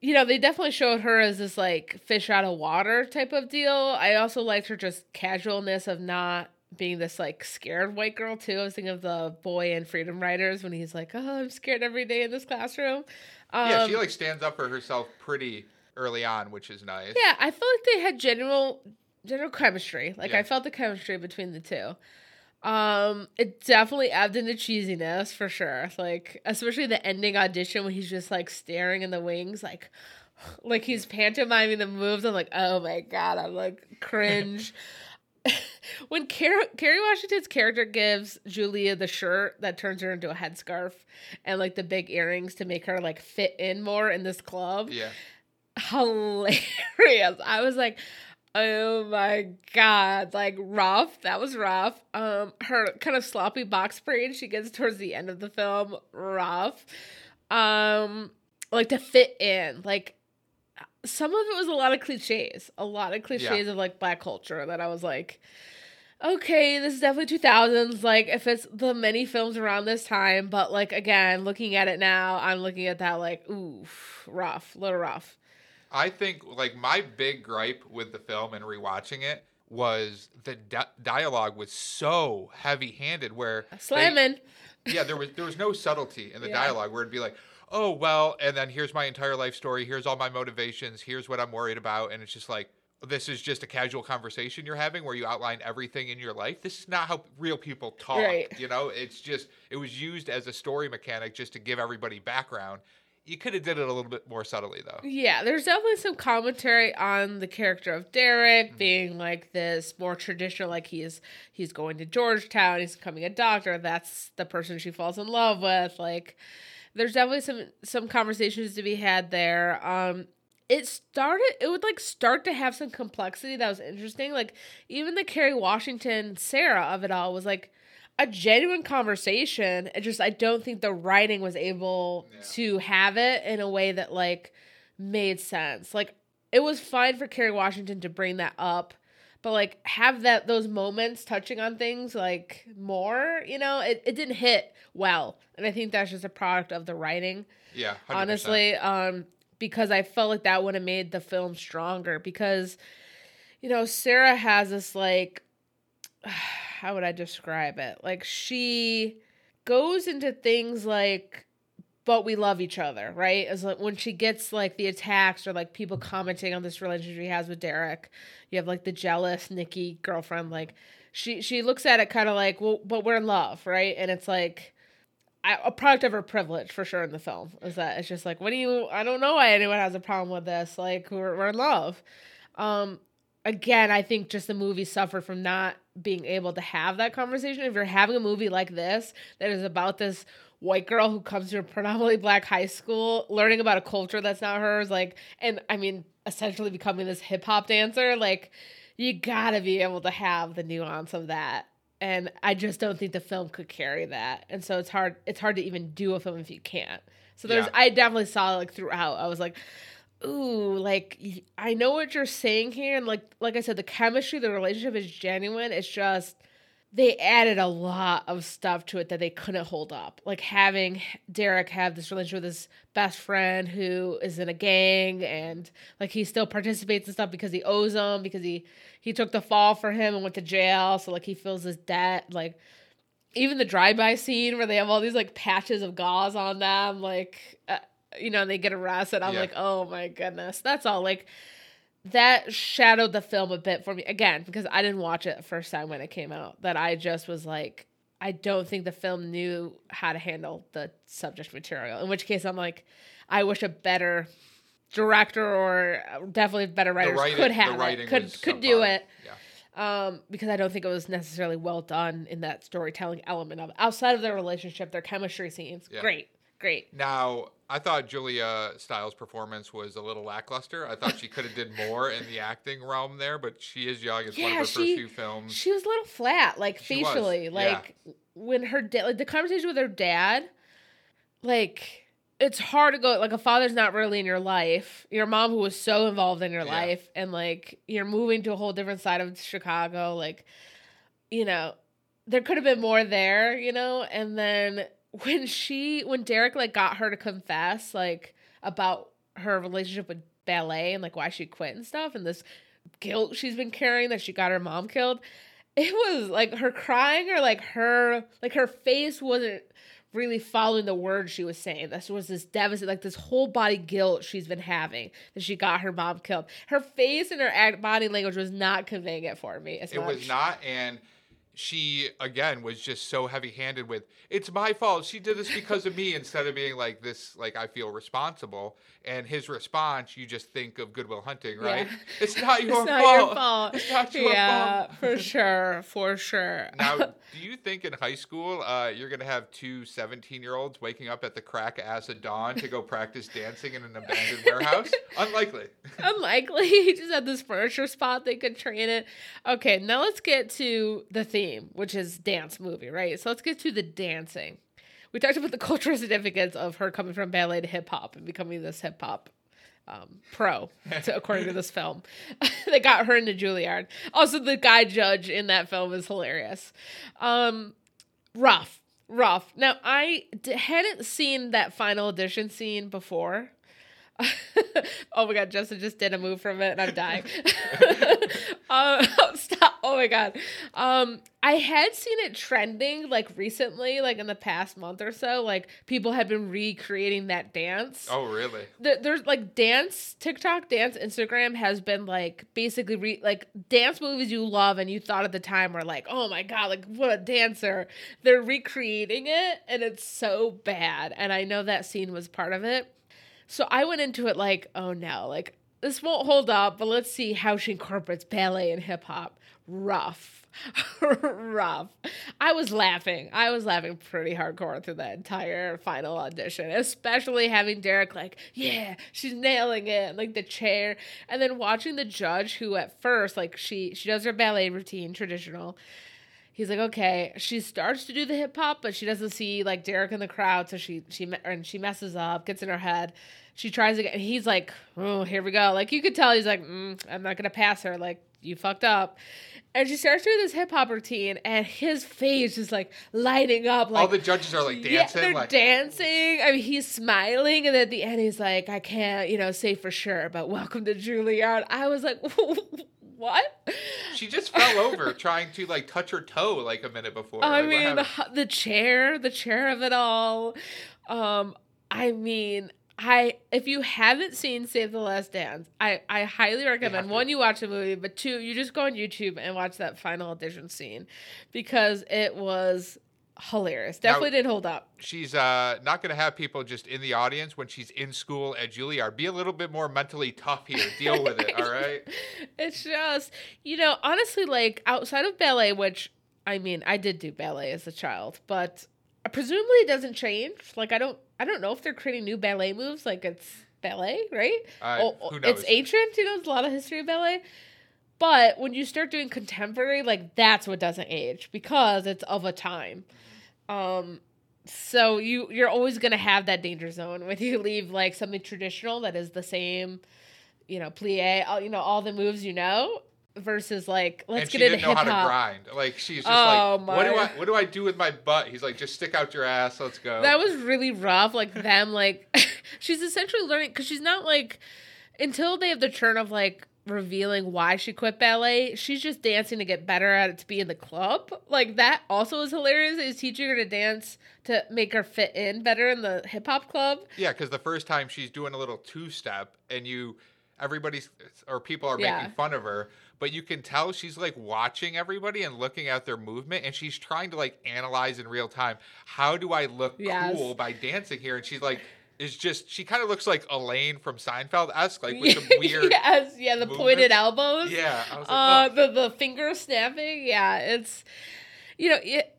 you know, they definitely showed her as this like fish out of water type of deal. I also liked her just casualness of not being this like scared white girl too. I was thinking of the boy in Freedom Riders when he's like, "Oh, I'm scared every day in this classroom." Um, yeah, she like stands up for herself pretty early on, which is nice. Yeah, I felt like they had general general chemistry. Like Yeah. I felt the chemistry between the two. Um, it definitely ebbed into cheesiness for sure. Like especially the ending audition when he's just like staring in the wings, like like he's pantomiming the moves. I'm like, oh my god, I'm like cringe. when Car- Kerry Washington's character gives Julia the shirt that turns her into a headscarf and like the big earrings to make her like fit in more in this club Yeah. hilarious. I was like, oh my god, like rough. That was rough. Um, her kind of sloppy box braid she gets towards the end of the film, rough. Um, like to fit in. Like some of it was a lot of cliches, a lot of cliches of like black culture that I was like, okay, this is definitely 2000s. Like, if it's the many films around this time, but like, again, looking at it now, I'm looking at that like, ooh, rough, little rough. I think like my big gripe with the film and rewatching it was the di- dialogue was so heavy-handed where slamming. They, yeah, there was there was no subtlety in the yeah. dialogue where it'd be like, "Oh, well, and then here's my entire life story, here's all my motivations, here's what I'm worried about." And it's just like this is just a casual conversation you're having where you outline everything in your life. This is not how real people talk. Right. You know, it's just it was used as a story mechanic just to give everybody background. You could have did it a little bit more subtly though. Yeah, there's definitely some commentary on the character of Derek mm-hmm. being like this more traditional like he's he's going to Georgetown, he's becoming a doctor, that's the person she falls in love with like there's definitely some some conversations to be had there. Um it started it would like start to have some complexity that was interesting like even the kerry washington sarah of it all was like a genuine conversation it just i don't think the writing was able yeah. to have it in a way that like made sense like it was fine for kerry washington to bring that up but like have that those moments touching on things like more you know it, it didn't hit well and i think that's just a product of the writing yeah 100%. honestly um because I felt like that would have made the film stronger because you know, Sarah has this like how would I describe it? Like she goes into things like but we love each other, right? As like when she gets like the attacks or like people commenting on this relationship she has with Derek, you have like the jealous Nikki girlfriend, like she she looks at it kind of like, well, but we're in love, right? And it's like a product of her privilege for sure in the film is that it's just like what do you i don't know why anyone has a problem with this like we're, we're in love um again i think just the movie suffered from not being able to have that conversation if you're having a movie like this that is about this white girl who comes to a predominantly black high school learning about a culture that's not hers like and i mean essentially becoming this hip-hop dancer like you gotta be able to have the nuance of that and I just don't think the film could carry that. And so it's hard it's hard to even do a film if you can't. So there's yeah. I definitely saw like throughout. I was like, ooh, like I know what you're saying here and like like I said the chemistry, the relationship is genuine. It's just they added a lot of stuff to it that they couldn't hold up. Like having Derek have this relationship with his best friend who is in a gang and like he still participates in stuff because he owes them because he he took the fall for him and went to jail, so like he feels his debt. Like even the drive-by scene where they have all these like patches of gauze on them, like uh, you know, and they get arrested. I'm yeah. like, oh my goodness, that's all like that shadowed the film a bit for me again because I didn't watch it the first time when it came out. That I just was like, I don't think the film knew how to handle the subject material. In which case, I'm like, I wish a better director or definitely better writers writing, could have it, could could do it. Yeah. Um, because I don't think it was necessarily well done in that storytelling element of it. Outside of their relationship, their chemistry scenes, yeah. great, great. Now, I thought Julia Stiles' performance was a little lackluster. I thought she could have did more in the acting realm there, but she is young. It's yeah, one of her she, first few films. She was a little flat, like she facially, was. like yeah. when her dad, like the conversation with her dad, like it's hard to go. Like a father's not really in your life. Your mom who was so involved in your yeah. life, and like you're moving to a whole different side of Chicago, like you know, there could have been more there, you know, and then when she when Derek like got her to confess like about her relationship with ballet and like why she quit and stuff and this guilt she's been carrying that she got her mom killed it was like her crying or like her like her face wasn't really following the words she was saying. This was this devastating, like this whole body guilt she's been having that she got her mom killed. Her face and her body language was not conveying it for me. it much. was not, and she again was just so heavy-handed with it's my fault. She did this because of me instead of being like this like i feel responsible. And his response you just think of Good Will Hunting right? Yeah. it's not your it's not fault. your fault. It's not your yeah fault. for sure for sure. Now do you think in high school uh, you're gonna have two 17 year olds waking up at the crack ass of dawn to go practice dancing in an abandoned warehouse? Unlikely. Unlikely. He just had this furniture spot they could train it okay now let's get to the theme theme, which is dance movie, right? So let's get to the dancing. we talked about the cultural significance of her coming from ballet to hip hop and becoming this hip hop um, pro, to, according to this film. they got her into Juilliard. Also, the guy judge in that film is hilarious. Um, rough, rough. Now, I d- hadn't seen that final audition scene before. oh my god, Justin just did a move from it and I'm dying. um, stop. Oh my god. Um, I had seen it trending like recently, like in the past month or so. Like people had been recreating that dance. Oh, really? The, there's like dance TikTok, dance Instagram has been like basically re- like dance movies you love and you thought at the time were like, oh my god, like what a dancer. They're recreating it and it's so bad. And I know that scene was part of it. So I went into it like, oh no, like this won't hold up, but let's see how she incorporates ballet and hip hop. Rough. Rough. I was laughing. I was laughing pretty hardcore through that entire final audition, especially having Derek like, yeah, she's nailing it, like the chair, and then watching the judge who at first like she she does her ballet routine traditional. He's like, okay. She starts to do the hip hop, but she doesn't see like Derek in the crowd, so she she and she messes up, gets in her head. She tries again, and he's like, oh, here we go. Like you could tell, he's like, mm, I'm not gonna pass her. Like you fucked up. And she starts doing this hip hop routine, and his face is like lighting up. Like all the judges are like dancing. Yeah, they're like, dancing. I mean, he's smiling, and at the end, he's like, "I can't, you know, say for sure, but welcome to Juilliard." I was like, "What?" She just fell over trying to like touch her toe like a minute before. I Like, mean, the, the chair, the chair of it all. Um, I mean, I if you haven't seen Save the Last Dance, I I highly recommend one you watch the movie, but two you just go on YouTube and watch that final audition scene because it was hilarious. Definitely did hold up. she's uh, not going to have people just in the audience when she's in school at Juilliard. Be a little bit more mentally tough here. Deal with it, all right? It's just, you know, honestly, like outside of ballet, which I mean, I did do ballet as a child, but presumably it doesn't change. Like I don't, I don't know if they're creating new ballet moves. Like it's ballet, right? Uh, oh, who it's knows? ancient. You know, there's a lot of history of ballet. But when you start doing contemporary, like that's what doesn't age because it's of a time. Um, so you you're always gonna have that danger zone when you leave like something traditional that is the same, you know, plie, all, you know, all the moves you know, versus like let's and she get into didn't know hip how to grind. Like she's just Oh, like, what do. I what do I do with my butt? He's like, just stick out your ass. Let's go. That was really rough. Like them, like she's essentially learning because she's not like until they have the turn of like revealing why she quit ballet. She's just dancing to get better at it to be in the club. Like that also is hilarious. Is teaching her to dance to make her fit in better in the hip hop club. Yeah, because the first time she's doing a little two step, and you, everybody's or people are Yeah. making fun of her, but you can tell she's like watching everybody and looking at their movement, and she's trying to like analyze in real time. How do I look Yes. cool by dancing here? And she's like, is just she kind of looks like Elaine from Seinfeld esque, like with the weird. yes, yeah, the pointed elbows. Yeah, I was like, Uh, the the finger snapping. Yeah, it's you know it,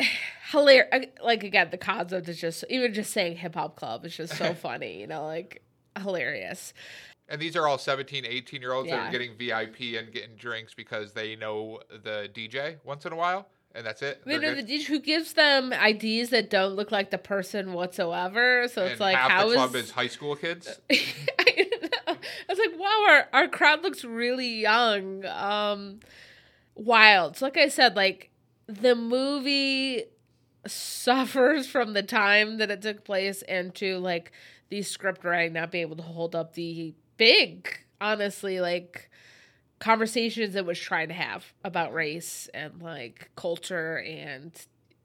hilarious. Like again, the concept is just even just saying hip hop club is just so funny. You know, like hilarious. And these are all 17, 18 year olds that are getting VIP and getting drinks because they know the DJ once in a while, and that's it. Know good. the DJ who gives them IDs that don't look like the person whatsoever. So it's like half how the club is high school kids. I. I was like, wow, our, our crowd looks really young. Um, wild. So, like I said, like the movie suffers from the time that it took place and to like the script writing not being able to hold up the big, honestly, like conversations it was trying to have about race and like culture and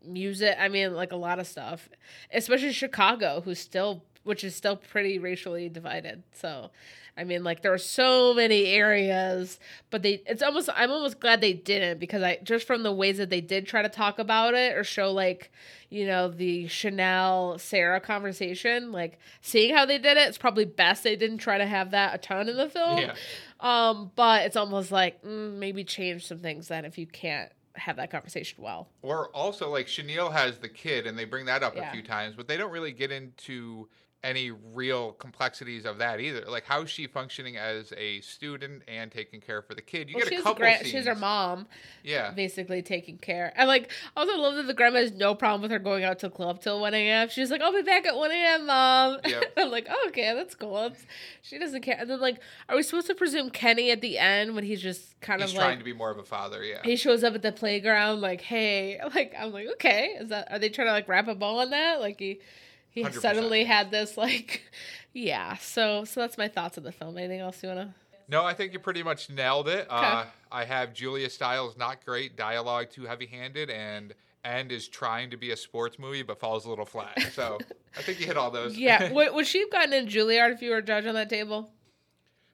music. I mean, like a lot of stuff, especially Chicago, who's still, which is still pretty racially divided. So, I mean, like there are so many areas, but they, it's almost, I'm almost glad they didn't because I, just from the ways that they did try to talk about it or show like, you know, the Chanel Sarah conversation, like seeing how they did it, it's probably best they didn't try to have that a ton in the film. Yeah. Um, but it's almost like mm, maybe change some things then if you can't have that conversation well. Or also like Chanel has the kid, and they bring that up Yeah. a few times, but they don't really get into any real complexities of that either. Like, how is she functioning as a student and taking care for the kid? You Well, get a couple gra- scenes. she has her mom Yeah. basically taking care. And like, I also love that the grandma has no problem with her going out to the club till 1 a.m. She's like, I'll be back at 1 a.m., mom. Yep. I'm like, oh, okay, that's cool. It's, she doesn't care. And then, like, are we supposed to presume Kenny at the end when he's just kind He's of trying like, to be more of a father, yeah. he shows up at the playground, like, hey, like, I'm like, okay, is that, are they trying to like wrap a bow on that? Like, he, he 100%. suddenly had this, like, yeah. So, so that's my thoughts on the film. Anything else you want to? No, I think you pretty much nailed it. Uh, I have Julia Stiles, not great, dialogue too heavy handed, and End is trying to be a sports movie but falls a little flat. So I think you hit all those. Yeah. would, would she have gotten in Juilliard if you were a judge on that table?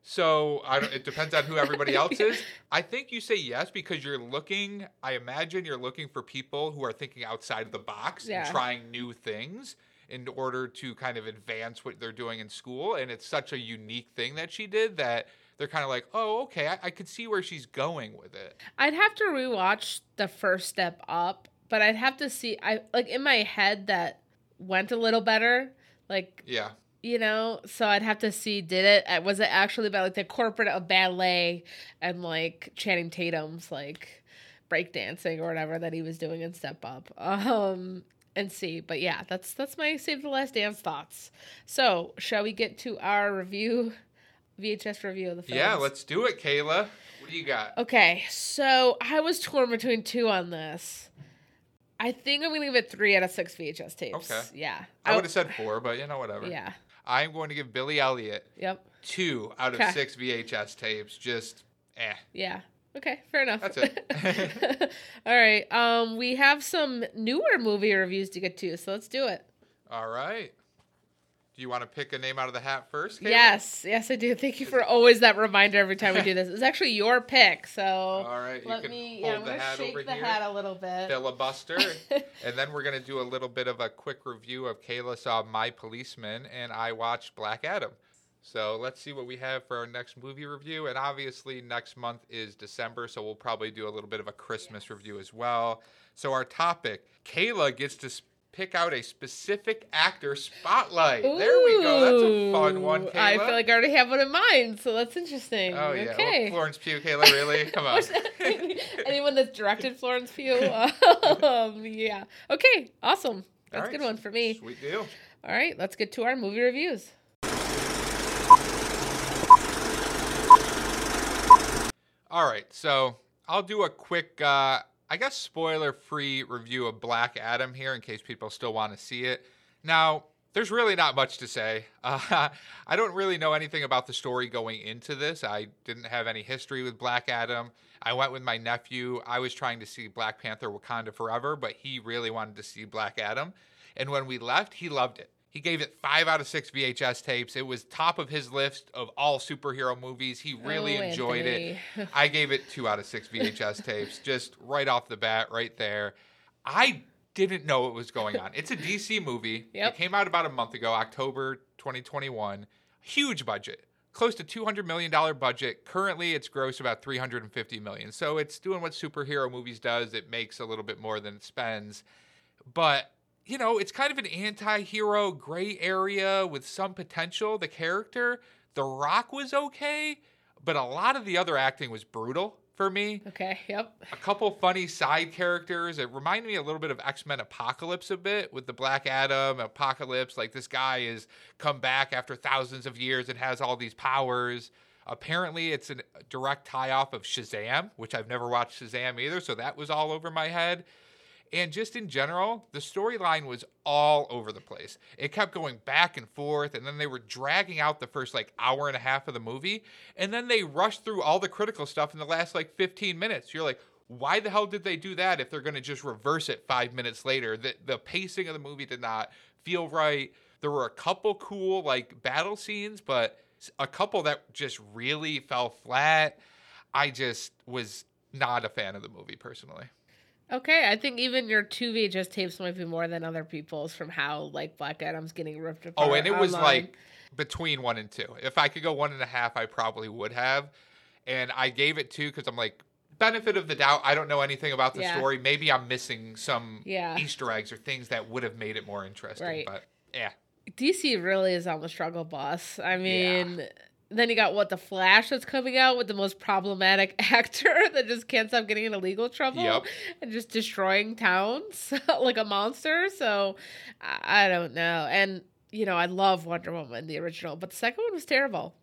So I don't, it depends on who everybody else is. I think you say yes because you're looking. I imagine you're looking for people who are thinking outside of the box Yeah. and trying new things in order to kind of advance what they're doing in school. And it's such a unique thing that she did that they're kind of like, oh, okay, I, I could see where she's going with it. I'd have to rewatch the first step up, but I'd have to see. I like in my head that went a little better. Like Yeah. you know, so I'd have to see did it uh, was it actually about like the corporate of ballet and like Channing Tatum's like breakdancing or whatever that he was doing in Step Up. Um and see. But yeah, that's that's my Save the Last Dance thoughts. So shall we get to our review VHS review of the film? Yeah, let's do it, Kayla. What do you got? Okay, so I was torn between two on this. I think I'm gonna give it three out of six VHS tapes. Okay. Yeah. I would have said four, but you know, whatever. Yeah. I'm going to give Billy Elliot Yep. two out of Okay. six VHS tapes. Just eh. Yeah. Okay, fair enough. That's it. All right. Um, we have some newer movie reviews to get to, so let's do it. All right. Do you want to pick a name out of the hat first? Kayla? Yes, yes, I do. Thank you for always that reminder every time we do this. It's actually your pick, so All right. Let me. hold Yeah, I'm the gonna shake the here. hat a little bit. Filibuster. and then we're going to do a little bit of a quick review of Kayla saw My Policeman and I watched Black Adam. So let's see what we have for our next movie review. And obviously, next month is December, so we'll probably do a little bit of a Christmas review as well. So, our topic Kayla gets to pick out a specific actor spotlight. There we go. That's a fun one, Kayla. I feel like I already have one in mind, so that's interesting. Oh, yeah. Well, Florence Pugh, Kayla, really? Come on. Anyone that's directed Florence Pugh, um, yeah. Okay, awesome. That's All a good one for me. Sweet deal. All right, let's get to our movie reviews. All right, so I'll do a quick, uh, I guess, spoiler free review of Black Adam here in case people still want to see it. Now, there's really not much to say. Uh, I don't really know anything about the story going into this. I didn't have any history with Black Adam. I went with my nephew. I was trying to see Black Panther Wakanda Forever, but he really wanted to see Black Adam. And when we left, he loved it. He gave it five out of six VHS tapes. It was top of his list of all superhero movies. He really Oh, enjoyed it. I gave it two out of six VHS tapes, just right off the bat, right there. I didn't know what was going on. It's a DC movie. Yep. It came out about a month ago, October 2021. Huge budget, close to $200 million budget. Currently, it's gross about 350 million. So it's doing what superhero movies does. It makes a little bit more than it spends. But you know, it's kind of an anti-hero gray area with some potential. The character, The Rock was okay, but a lot of the other acting was brutal for me. Okay, yep. A couple funny side characters. It reminded me a little bit of X-Men Apocalypse a bit with the Black Adam, Apocalypse. Like this guy is come back after thousands of years and has all these powers. Apparently, it's a direct tie-off of Shazam, which I've never watched Shazam either, so that was all over my head. And just in general, the storyline was all over the place. It kept going back and forth, and then they were dragging out the first like hour and a half of the movie, and then they rushed through all the critical stuff in the last like 15 minutes. You're like, why the hell did they do that if they're going to just reverse it five minutes later? The, the pacing of the movie did not feel right. There were a couple cool like battle scenes, but a couple that just really fell flat. I just was not a fan of the movie personally. Okay, I think even your two VHS tapes might be more than other people's from how like Black Adam's getting ripped oh, apart. Oh, and it was online. like between one and two. If I could go one and a half, I probably would have. And I gave it two because I'm like, benefit of the doubt. I don't know anything about the Yeah. story. Maybe I'm missing some Yeah. Easter eggs or things that would have made it more interesting. Right. But yeah, DC really is on the struggle bus. I mean, yeah. Then you got what the Flash that's coming out with the most problematic actor that just can't stop getting into legal trouble yep. and just destroying towns like a monster. So I, don't know. And you know, I love Wonder Woman the original, but the second one was terrible.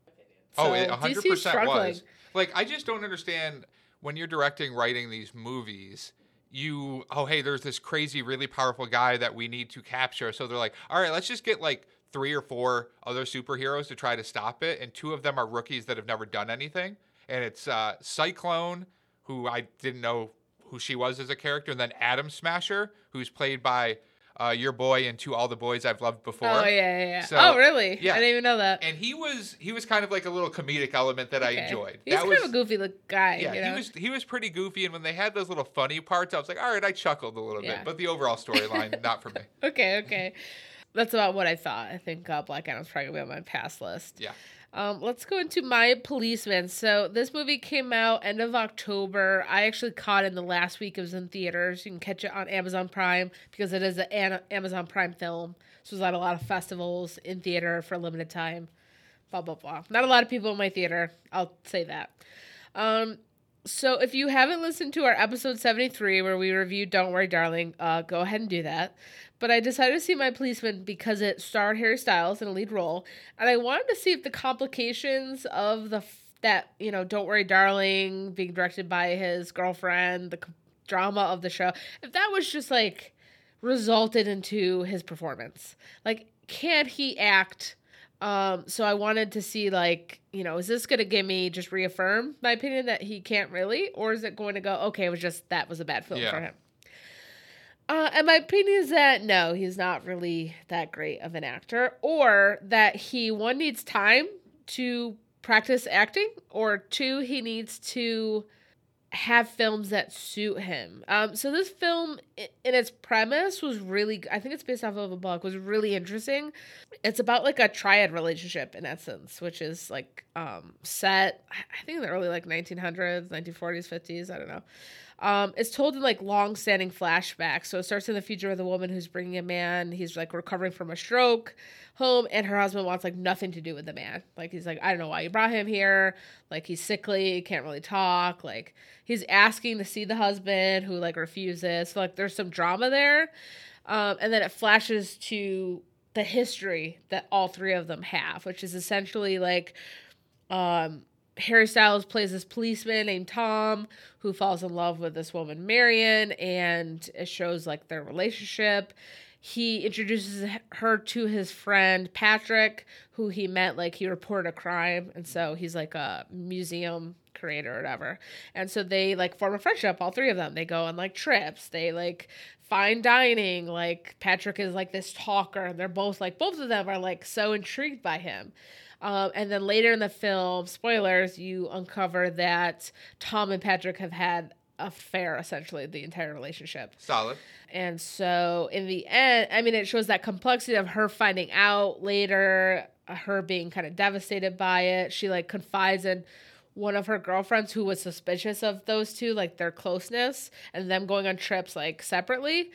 Oh, so oh, it 100% was. Like I just don't understand when you're directing writing these movies you oh hey there's this crazy really powerful guy that we need to capture so they're like all right let's just get like three or four other superheroes to try to stop it and two of them are rookies that have never done anything and it's uh, cyclone who i didn't know who she was as a character and then atom smasher who's played by uh, your boy and to all the boys I've loved before. Oh yeah, yeah. yeah. So, oh really? Yeah. I didn't even know that. And he was he was kind of like a little comedic element that okay. I enjoyed. He's that kind was, of a goofy look guy. Yeah, you know? he was he was pretty goofy, and when they had those little funny parts, I was like, all right, I chuckled a little yeah. bit, but the overall storyline, not for me. Okay, okay. That's about what I thought. I think uh, Black Adam's probably gonna be on my pass list. Yeah. Um, let's go into My Policeman. So this movie came out end of October. I actually caught it in the last week. It was in theaters. You can catch it on Amazon Prime because it is an Amazon Prime film. So there's at a lot of festivals in theater for a limited time. Blah blah blah. Not a lot of people in my theater. I'll say that. Um, so if you haven't listened to our episode 73 where we reviewed Don't Worry Darling, uh, go ahead and do that. But I decided to see My Policeman because it starred Harry Styles in a lead role, and I wanted to see if the complications of the that you know Don't Worry Darling being directed by his girlfriend, the drama of the show, if that was just like resulted into his performance. Like, can he act? Um, so I wanted to see like, you know, is this gonna give me just reaffirm my opinion that he can't really, or is it going to go, okay, it was just that was a bad film yeah. for him. Uh, and my opinion is that no, he's not really that great of an actor, or that he one needs time to practice acting, or two, he needs to have films that suit him. Um, so this film, in its premise, was really I think it's based off of a book. Was really interesting. It's about like a triad relationship in essence, which is like um, set I think in the early like 1900s, 1940s, 50s. I don't know. Um, it's told in like long-standing flashbacks. So it starts in the future with a woman who's bringing a man. He's like recovering from a stroke home, and her husband wants like nothing to do with the man. Like he's like, I don't know why you brought him here. Like he's sickly, can't really talk. Like he's asking to see the husband, who like refuses. So like there's some drama there, um, and then it flashes to the history that all three of them have, which is essentially like um Harry Styles plays this policeman named Tom who falls in love with this woman, Marion, and it shows like their relationship. He introduces her to his friend Patrick, who he met like he reported a crime, and so he's like a museum creator or whatever. And so they like form a friendship, all three of them. They go on like trips, they like fine dining. Like Patrick is like this talker, and they're both like both of them are like so intrigued by him. Um, and then later in the film, spoilers, you uncover that Tom and Patrick have had an affair essentially the entire relationship. Solid. And so in the end, I mean, it shows that complexity of her finding out later, her being kind of devastated by it. She like confides in one of her girlfriends who was suspicious of those two, like their closeness, and them going on trips like separately.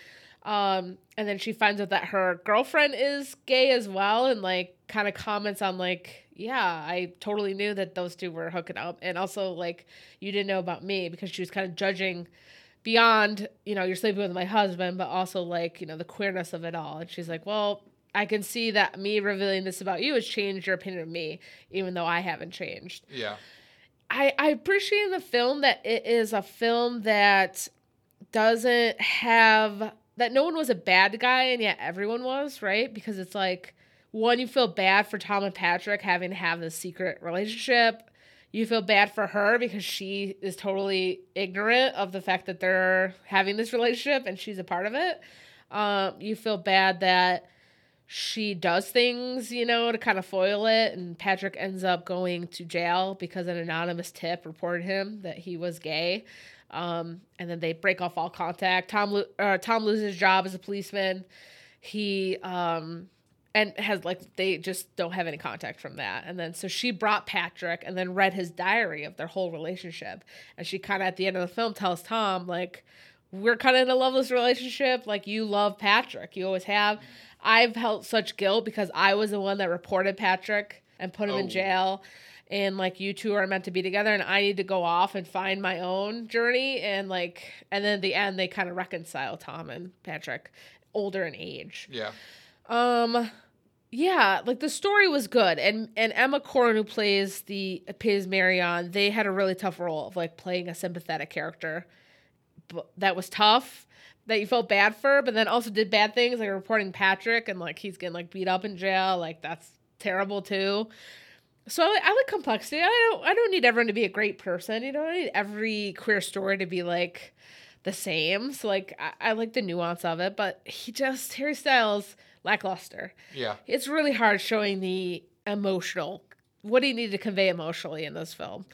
Um, and then she finds out that her girlfriend is gay as well, and like kind of comments on like, yeah, I totally knew that those two were hooking up, and also like you didn't know about me because she was kind of judging beyond, you know, you're sleeping with my husband, but also like you know the queerness of it all. And she's like, well, I can see that me revealing this about you has changed your opinion of me, even though I haven't changed. Yeah. I, I appreciate in the film that it is a film that doesn't have that no one was a bad guy and yet everyone was, right? Because it's like one, you feel bad for Tom and Patrick having to have this secret relationship. You feel bad for her because she is totally ignorant of the fact that they're having this relationship and she's a part of it. Um, you feel bad that she does things, you know, to kind of foil it, and Patrick ends up going to jail because an anonymous tip reported him that he was gay. Um, and then they break off all contact. Tom lo- uh, Tom loses his job as a policeman. He um, and has like they just don't have any contact from that. And then so she brought Patrick and then read his diary of their whole relationship. And she kind of at the end of the film tells Tom like we're kind of in a loveless relationship. Like you love Patrick, you always have. I've felt such guilt because I was the one that reported Patrick and put him in Oh. jail. And like you two are meant to be together, and I need to go off and find my own journey. And like, and then at the end, they kind of reconcile Tom and Patrick, older in age. Yeah. Um, yeah, like the story was good, and and Emma Corrin, who plays the plays Marion, they had a really tough role of like playing a sympathetic character, but that was tough. That you felt bad for, but then also did bad things like reporting Patrick and like he's getting like beat up in jail. Like that's terrible too. So I, I like complexity. I don't. I don't need everyone to be a great person. You know, I need every queer story to be like the same. So like I, I like the nuance of it, but he just Harry Styles lackluster. Yeah. It's really hard showing the emotional what he needed to convey emotionally in this film.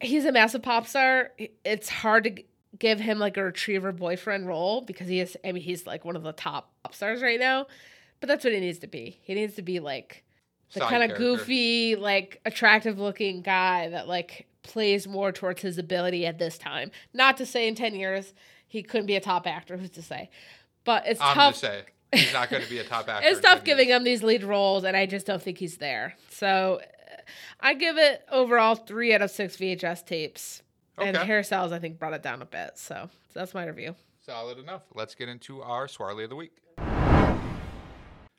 He's a massive pop star. It's hard to give him like a retriever boyfriend role because he is. I mean, he's like one of the top pop stars right now. But that's what he needs to be. He needs to be like the kind of goofy, like attractive looking guy that like plays more towards his ability at this time. Not to say in 10 years he couldn't be a top actor, who's to say? But it's I'm tough. just saying he's not going to be a top actor. It's tough giving years. him these lead roles, and I just don't think he's there. So uh, I give it overall three out of six VHS tapes. And Okay. Harry Styles, I think, brought it down a bit. So, so that's my review. Solid enough. Let's get into our Swarley of the week.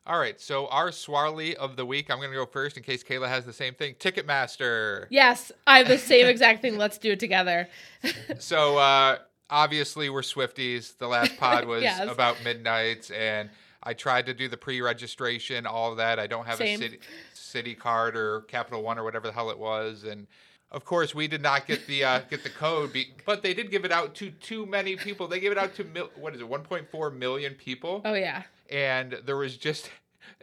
All right, so our Swarley of the week, I'm going to go first in case Kayla has the same thing. Ticketmaster. Yes, I have the same exact thing. Let's do it together. So uh, obviously we're Swifties. The last pod was Yes. about midnights, and I tried to do the pre-registration, all of that. I don't have Same. a Citi Citi card or Capital One or whatever the hell it was, and of course we did not get the uh, get the code, be- but they did give it out to too many people. They gave it out to mil- what is it, 1.4 million people, Oh, yeah. and there was just.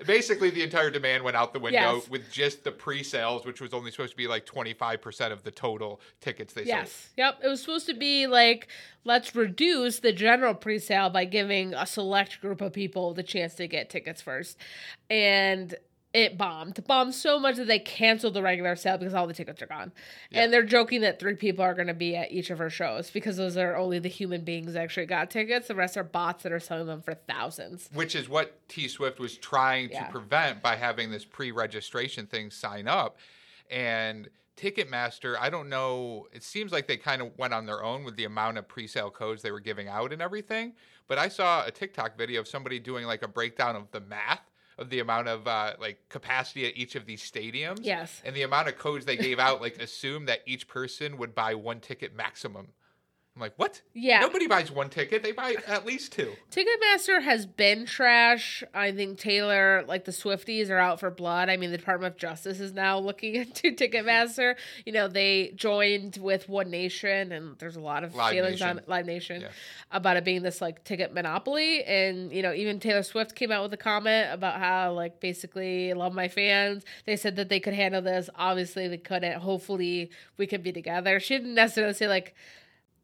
Basically, the entire demand went out the window Yes. with just the pre-sales, which was only supposed to be like 25% of the total tickets they sold. Yes. Yep. It was supposed to be like, let's reduce the general pre sale by giving a select group of people the chance to get tickets first. And it bombed. Bombed so much that they canceled the regular sale because all the tickets are gone. Yeah. And they're joking that three people are going to be at each of her shows because those are only the human beings that actually got tickets. The rest are bots that are selling them for thousands. which is what T Swift was trying Yeah. to prevent by having this pre-registration thing sign up. And Ticketmaster, I don't know, it seems like they kind of went on their own with the amount of pre-sale codes they were giving out and everything. But I saw a TikTok video of somebody doing like a breakdown of the math of the amount of uh, like capacity at each of these stadiums. Yes. And the amount of codes they gave out, like assume that each person would buy one ticket maximum. I'm like, what? Yeah. Nobody buys one ticket. They buy at least two. Ticketmaster has been trash. I think Taylor, like the Swifties, are out for blood. I mean, the Department of Justice is now looking into Ticketmaster. You know, they joined with One Nation, and there's a lot of Live feelings Nation. on Live Nation Yeah. about it being this like ticket monopoly. And you know, even Taylor Swift came out with a comment about how like basically love my fans. They said that they could handle this. Obviously, they couldn't. Hopefully, we can be together. She didn't necessarily say like.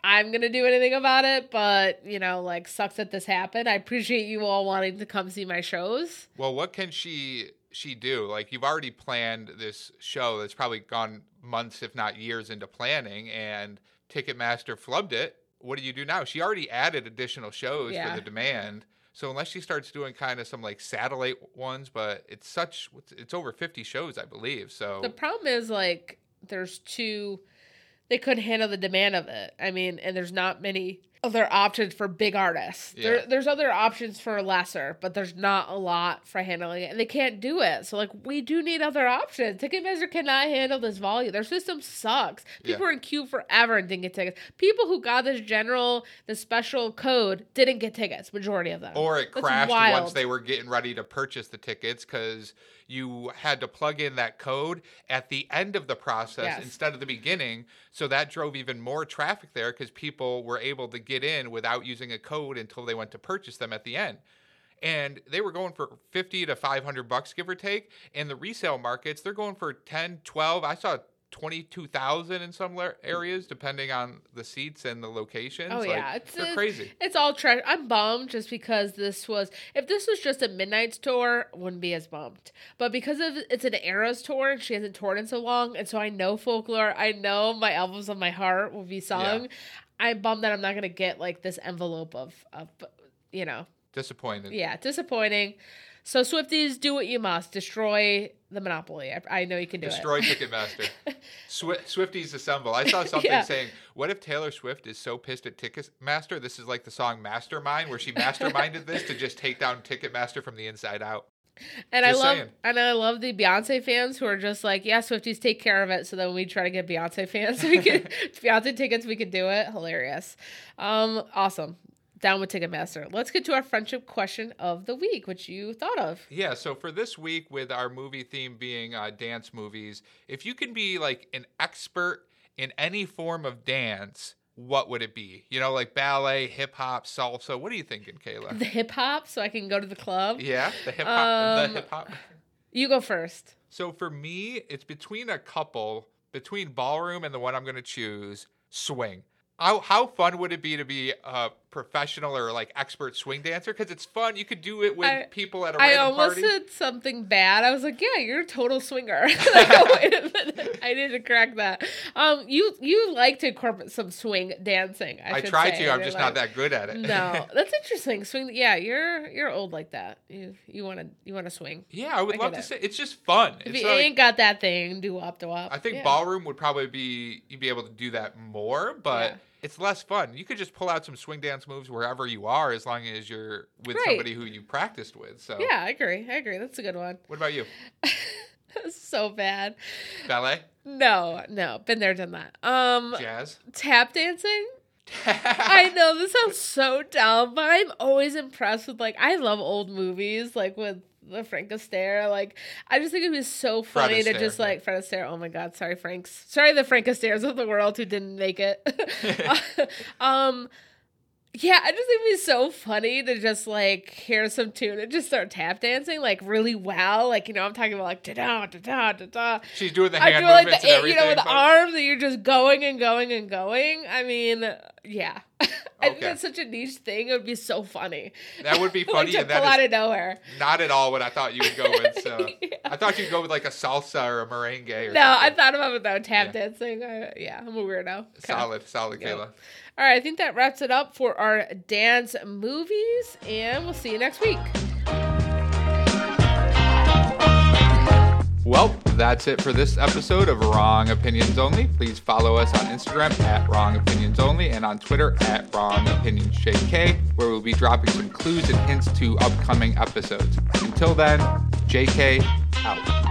I'm gonna do anything about it, but you know, like sucks that this happened. I appreciate you all wanting to come see my shows. Well, what can she she do? Like you've already planned this show that's probably gone months, if not years, into planning, and Ticketmaster flubbed it. What do you do now? She already added additional shows Yeah. for the demand. So unless she starts doing kind of some like satellite ones, but it's such it's- it's over fifty shows, I believe. So The problem is like there's two they couldn't handle the demand of it. I mean, and there's not many other options for big artists. There, there's other options for lesser, but there's not a lot for handling it, and they can't do it. So like, we do need other options. Ticketmaster cannot handle this volume. Their system sucks. People Yeah. were in queue forever and didn't get tickets. People who got this general, the special code didn't get tickets. Majority of them. or it That's crashed wild. once they were getting ready to purchase the tickets because you had to plug in that code at the end of the process Yes. instead of the beginning. So that drove even more traffic there because people were able to get in without using a code until they went to purchase them at the end. And they were going for 50 to 500 bucks, give or take. And the resale markets, they're going for 10, 12. I saw 22,000 in some areas, depending on the seats and the locations. Oh Like, yeah, it's crazy. It's all trash. I'm bummed just because this was. If this was just a Midnight's tour, wouldn't be as bummed. But because of it's an Eras tour, and she hasn't toured in so long, and so I know folklore. I know my albums of my heart will be sung. I'm bummed that I'm not gonna get like this envelope of of you know Disappointed. yeah disappointing. So Swifties, do what you must. Destroy the monopoly. I, I know you can do Destroy it. Destroy Ticketmaster. Swi- Swifties assemble. I saw something Yeah. saying, "What if Taylor Swift is so pissed at Ticketmaster? This is like the song Mastermind, where she masterminded this to just take down Ticketmaster from the inside out." And I love saying. and I love the Beyonce fans who are just like, yeah, Swifties take care of it. So then we try to get Beyonce fans, we can Beyonce tickets, we could do it. Hilarious. Um, awesome. Down with Ticketmaster. Let's get to our friendship question of the week, which you thought of. Yeah, so for this week, with our movie theme being uh, dance movies, if you can be like an expert in any form of dance, what would it be? You know, like ballet, hip hop, salsa. What are you thinking, Kayla? The hip hop, so I can go to the club. Yeah, the hip hop. Um, the hip hop. You go first. So for me, it's between a couple, between ballroom and the one I'm going to choose, swing. How, how fun would it be to be a professional or like expert swing dancer? Because it's fun. You could do it with I- people at a I random almost party. said something bad. I was like, "Yeah, you're a total swinger." like, oh, wait a minute. I need to correct that. Um, you you like to incorporate some swing dancing. I, I try to. I'm just life. not that good at it. No, that's interesting. Swing. Yeah, you're you're old like that. You you want to you want to swing. yeah, I would I love to it. say it's just fun. If It's you like- ain't got that thing, do up, do up. I think yeah. ballroom would probably be you'd be able to do that more, but Yeah. It's less fun. You could just pull out some swing dance moves wherever you are, as long as you're with Right. somebody who you practiced with. So, Yeah, I agree. I agree. That's a good one. what about you? so bad. Ballet, No, no, been there, done that. Um, jazz. tap dancing. I know this sounds so dumb, but I'm always impressed with like I love old movies like with the Frank Astaire. Like I just think it was so funny to just like Fred Astaire. Oh my God, sorry Franks, sorry the Frank Astaires of the world who didn't make it. um, yeah, I just think it'd be so funny to just like hear some tune and just start tap dancing like really well. Like you know, I'm talking about like da da da da da da. She's doing the I hand do like movements the and you know with everything, the arms that you're just going and going and going. I mean, yeah, I think that's such a niche thing. It would be so funny. That would be like funny, to and that out of nowhere. not at all what I thought you would go with. So Yeah. I thought you'd go with like a salsa or a merengue or No, I something. thought about it though. Tap Yeah. dancing. I, yeah, I'm a weirdo. Okay. solid, solid, Yeah. Kayla. All right, I think that wraps it up for our dance movies, and we'll see you next week. Well, that's it for this episode of Wrong Opinions Only. Please follow us on Instagram at Wrong Opinions Only and on Twitter at Wrong Opinions JK, where we'll be dropping some clues and hints to upcoming episodes. Until then, JK out.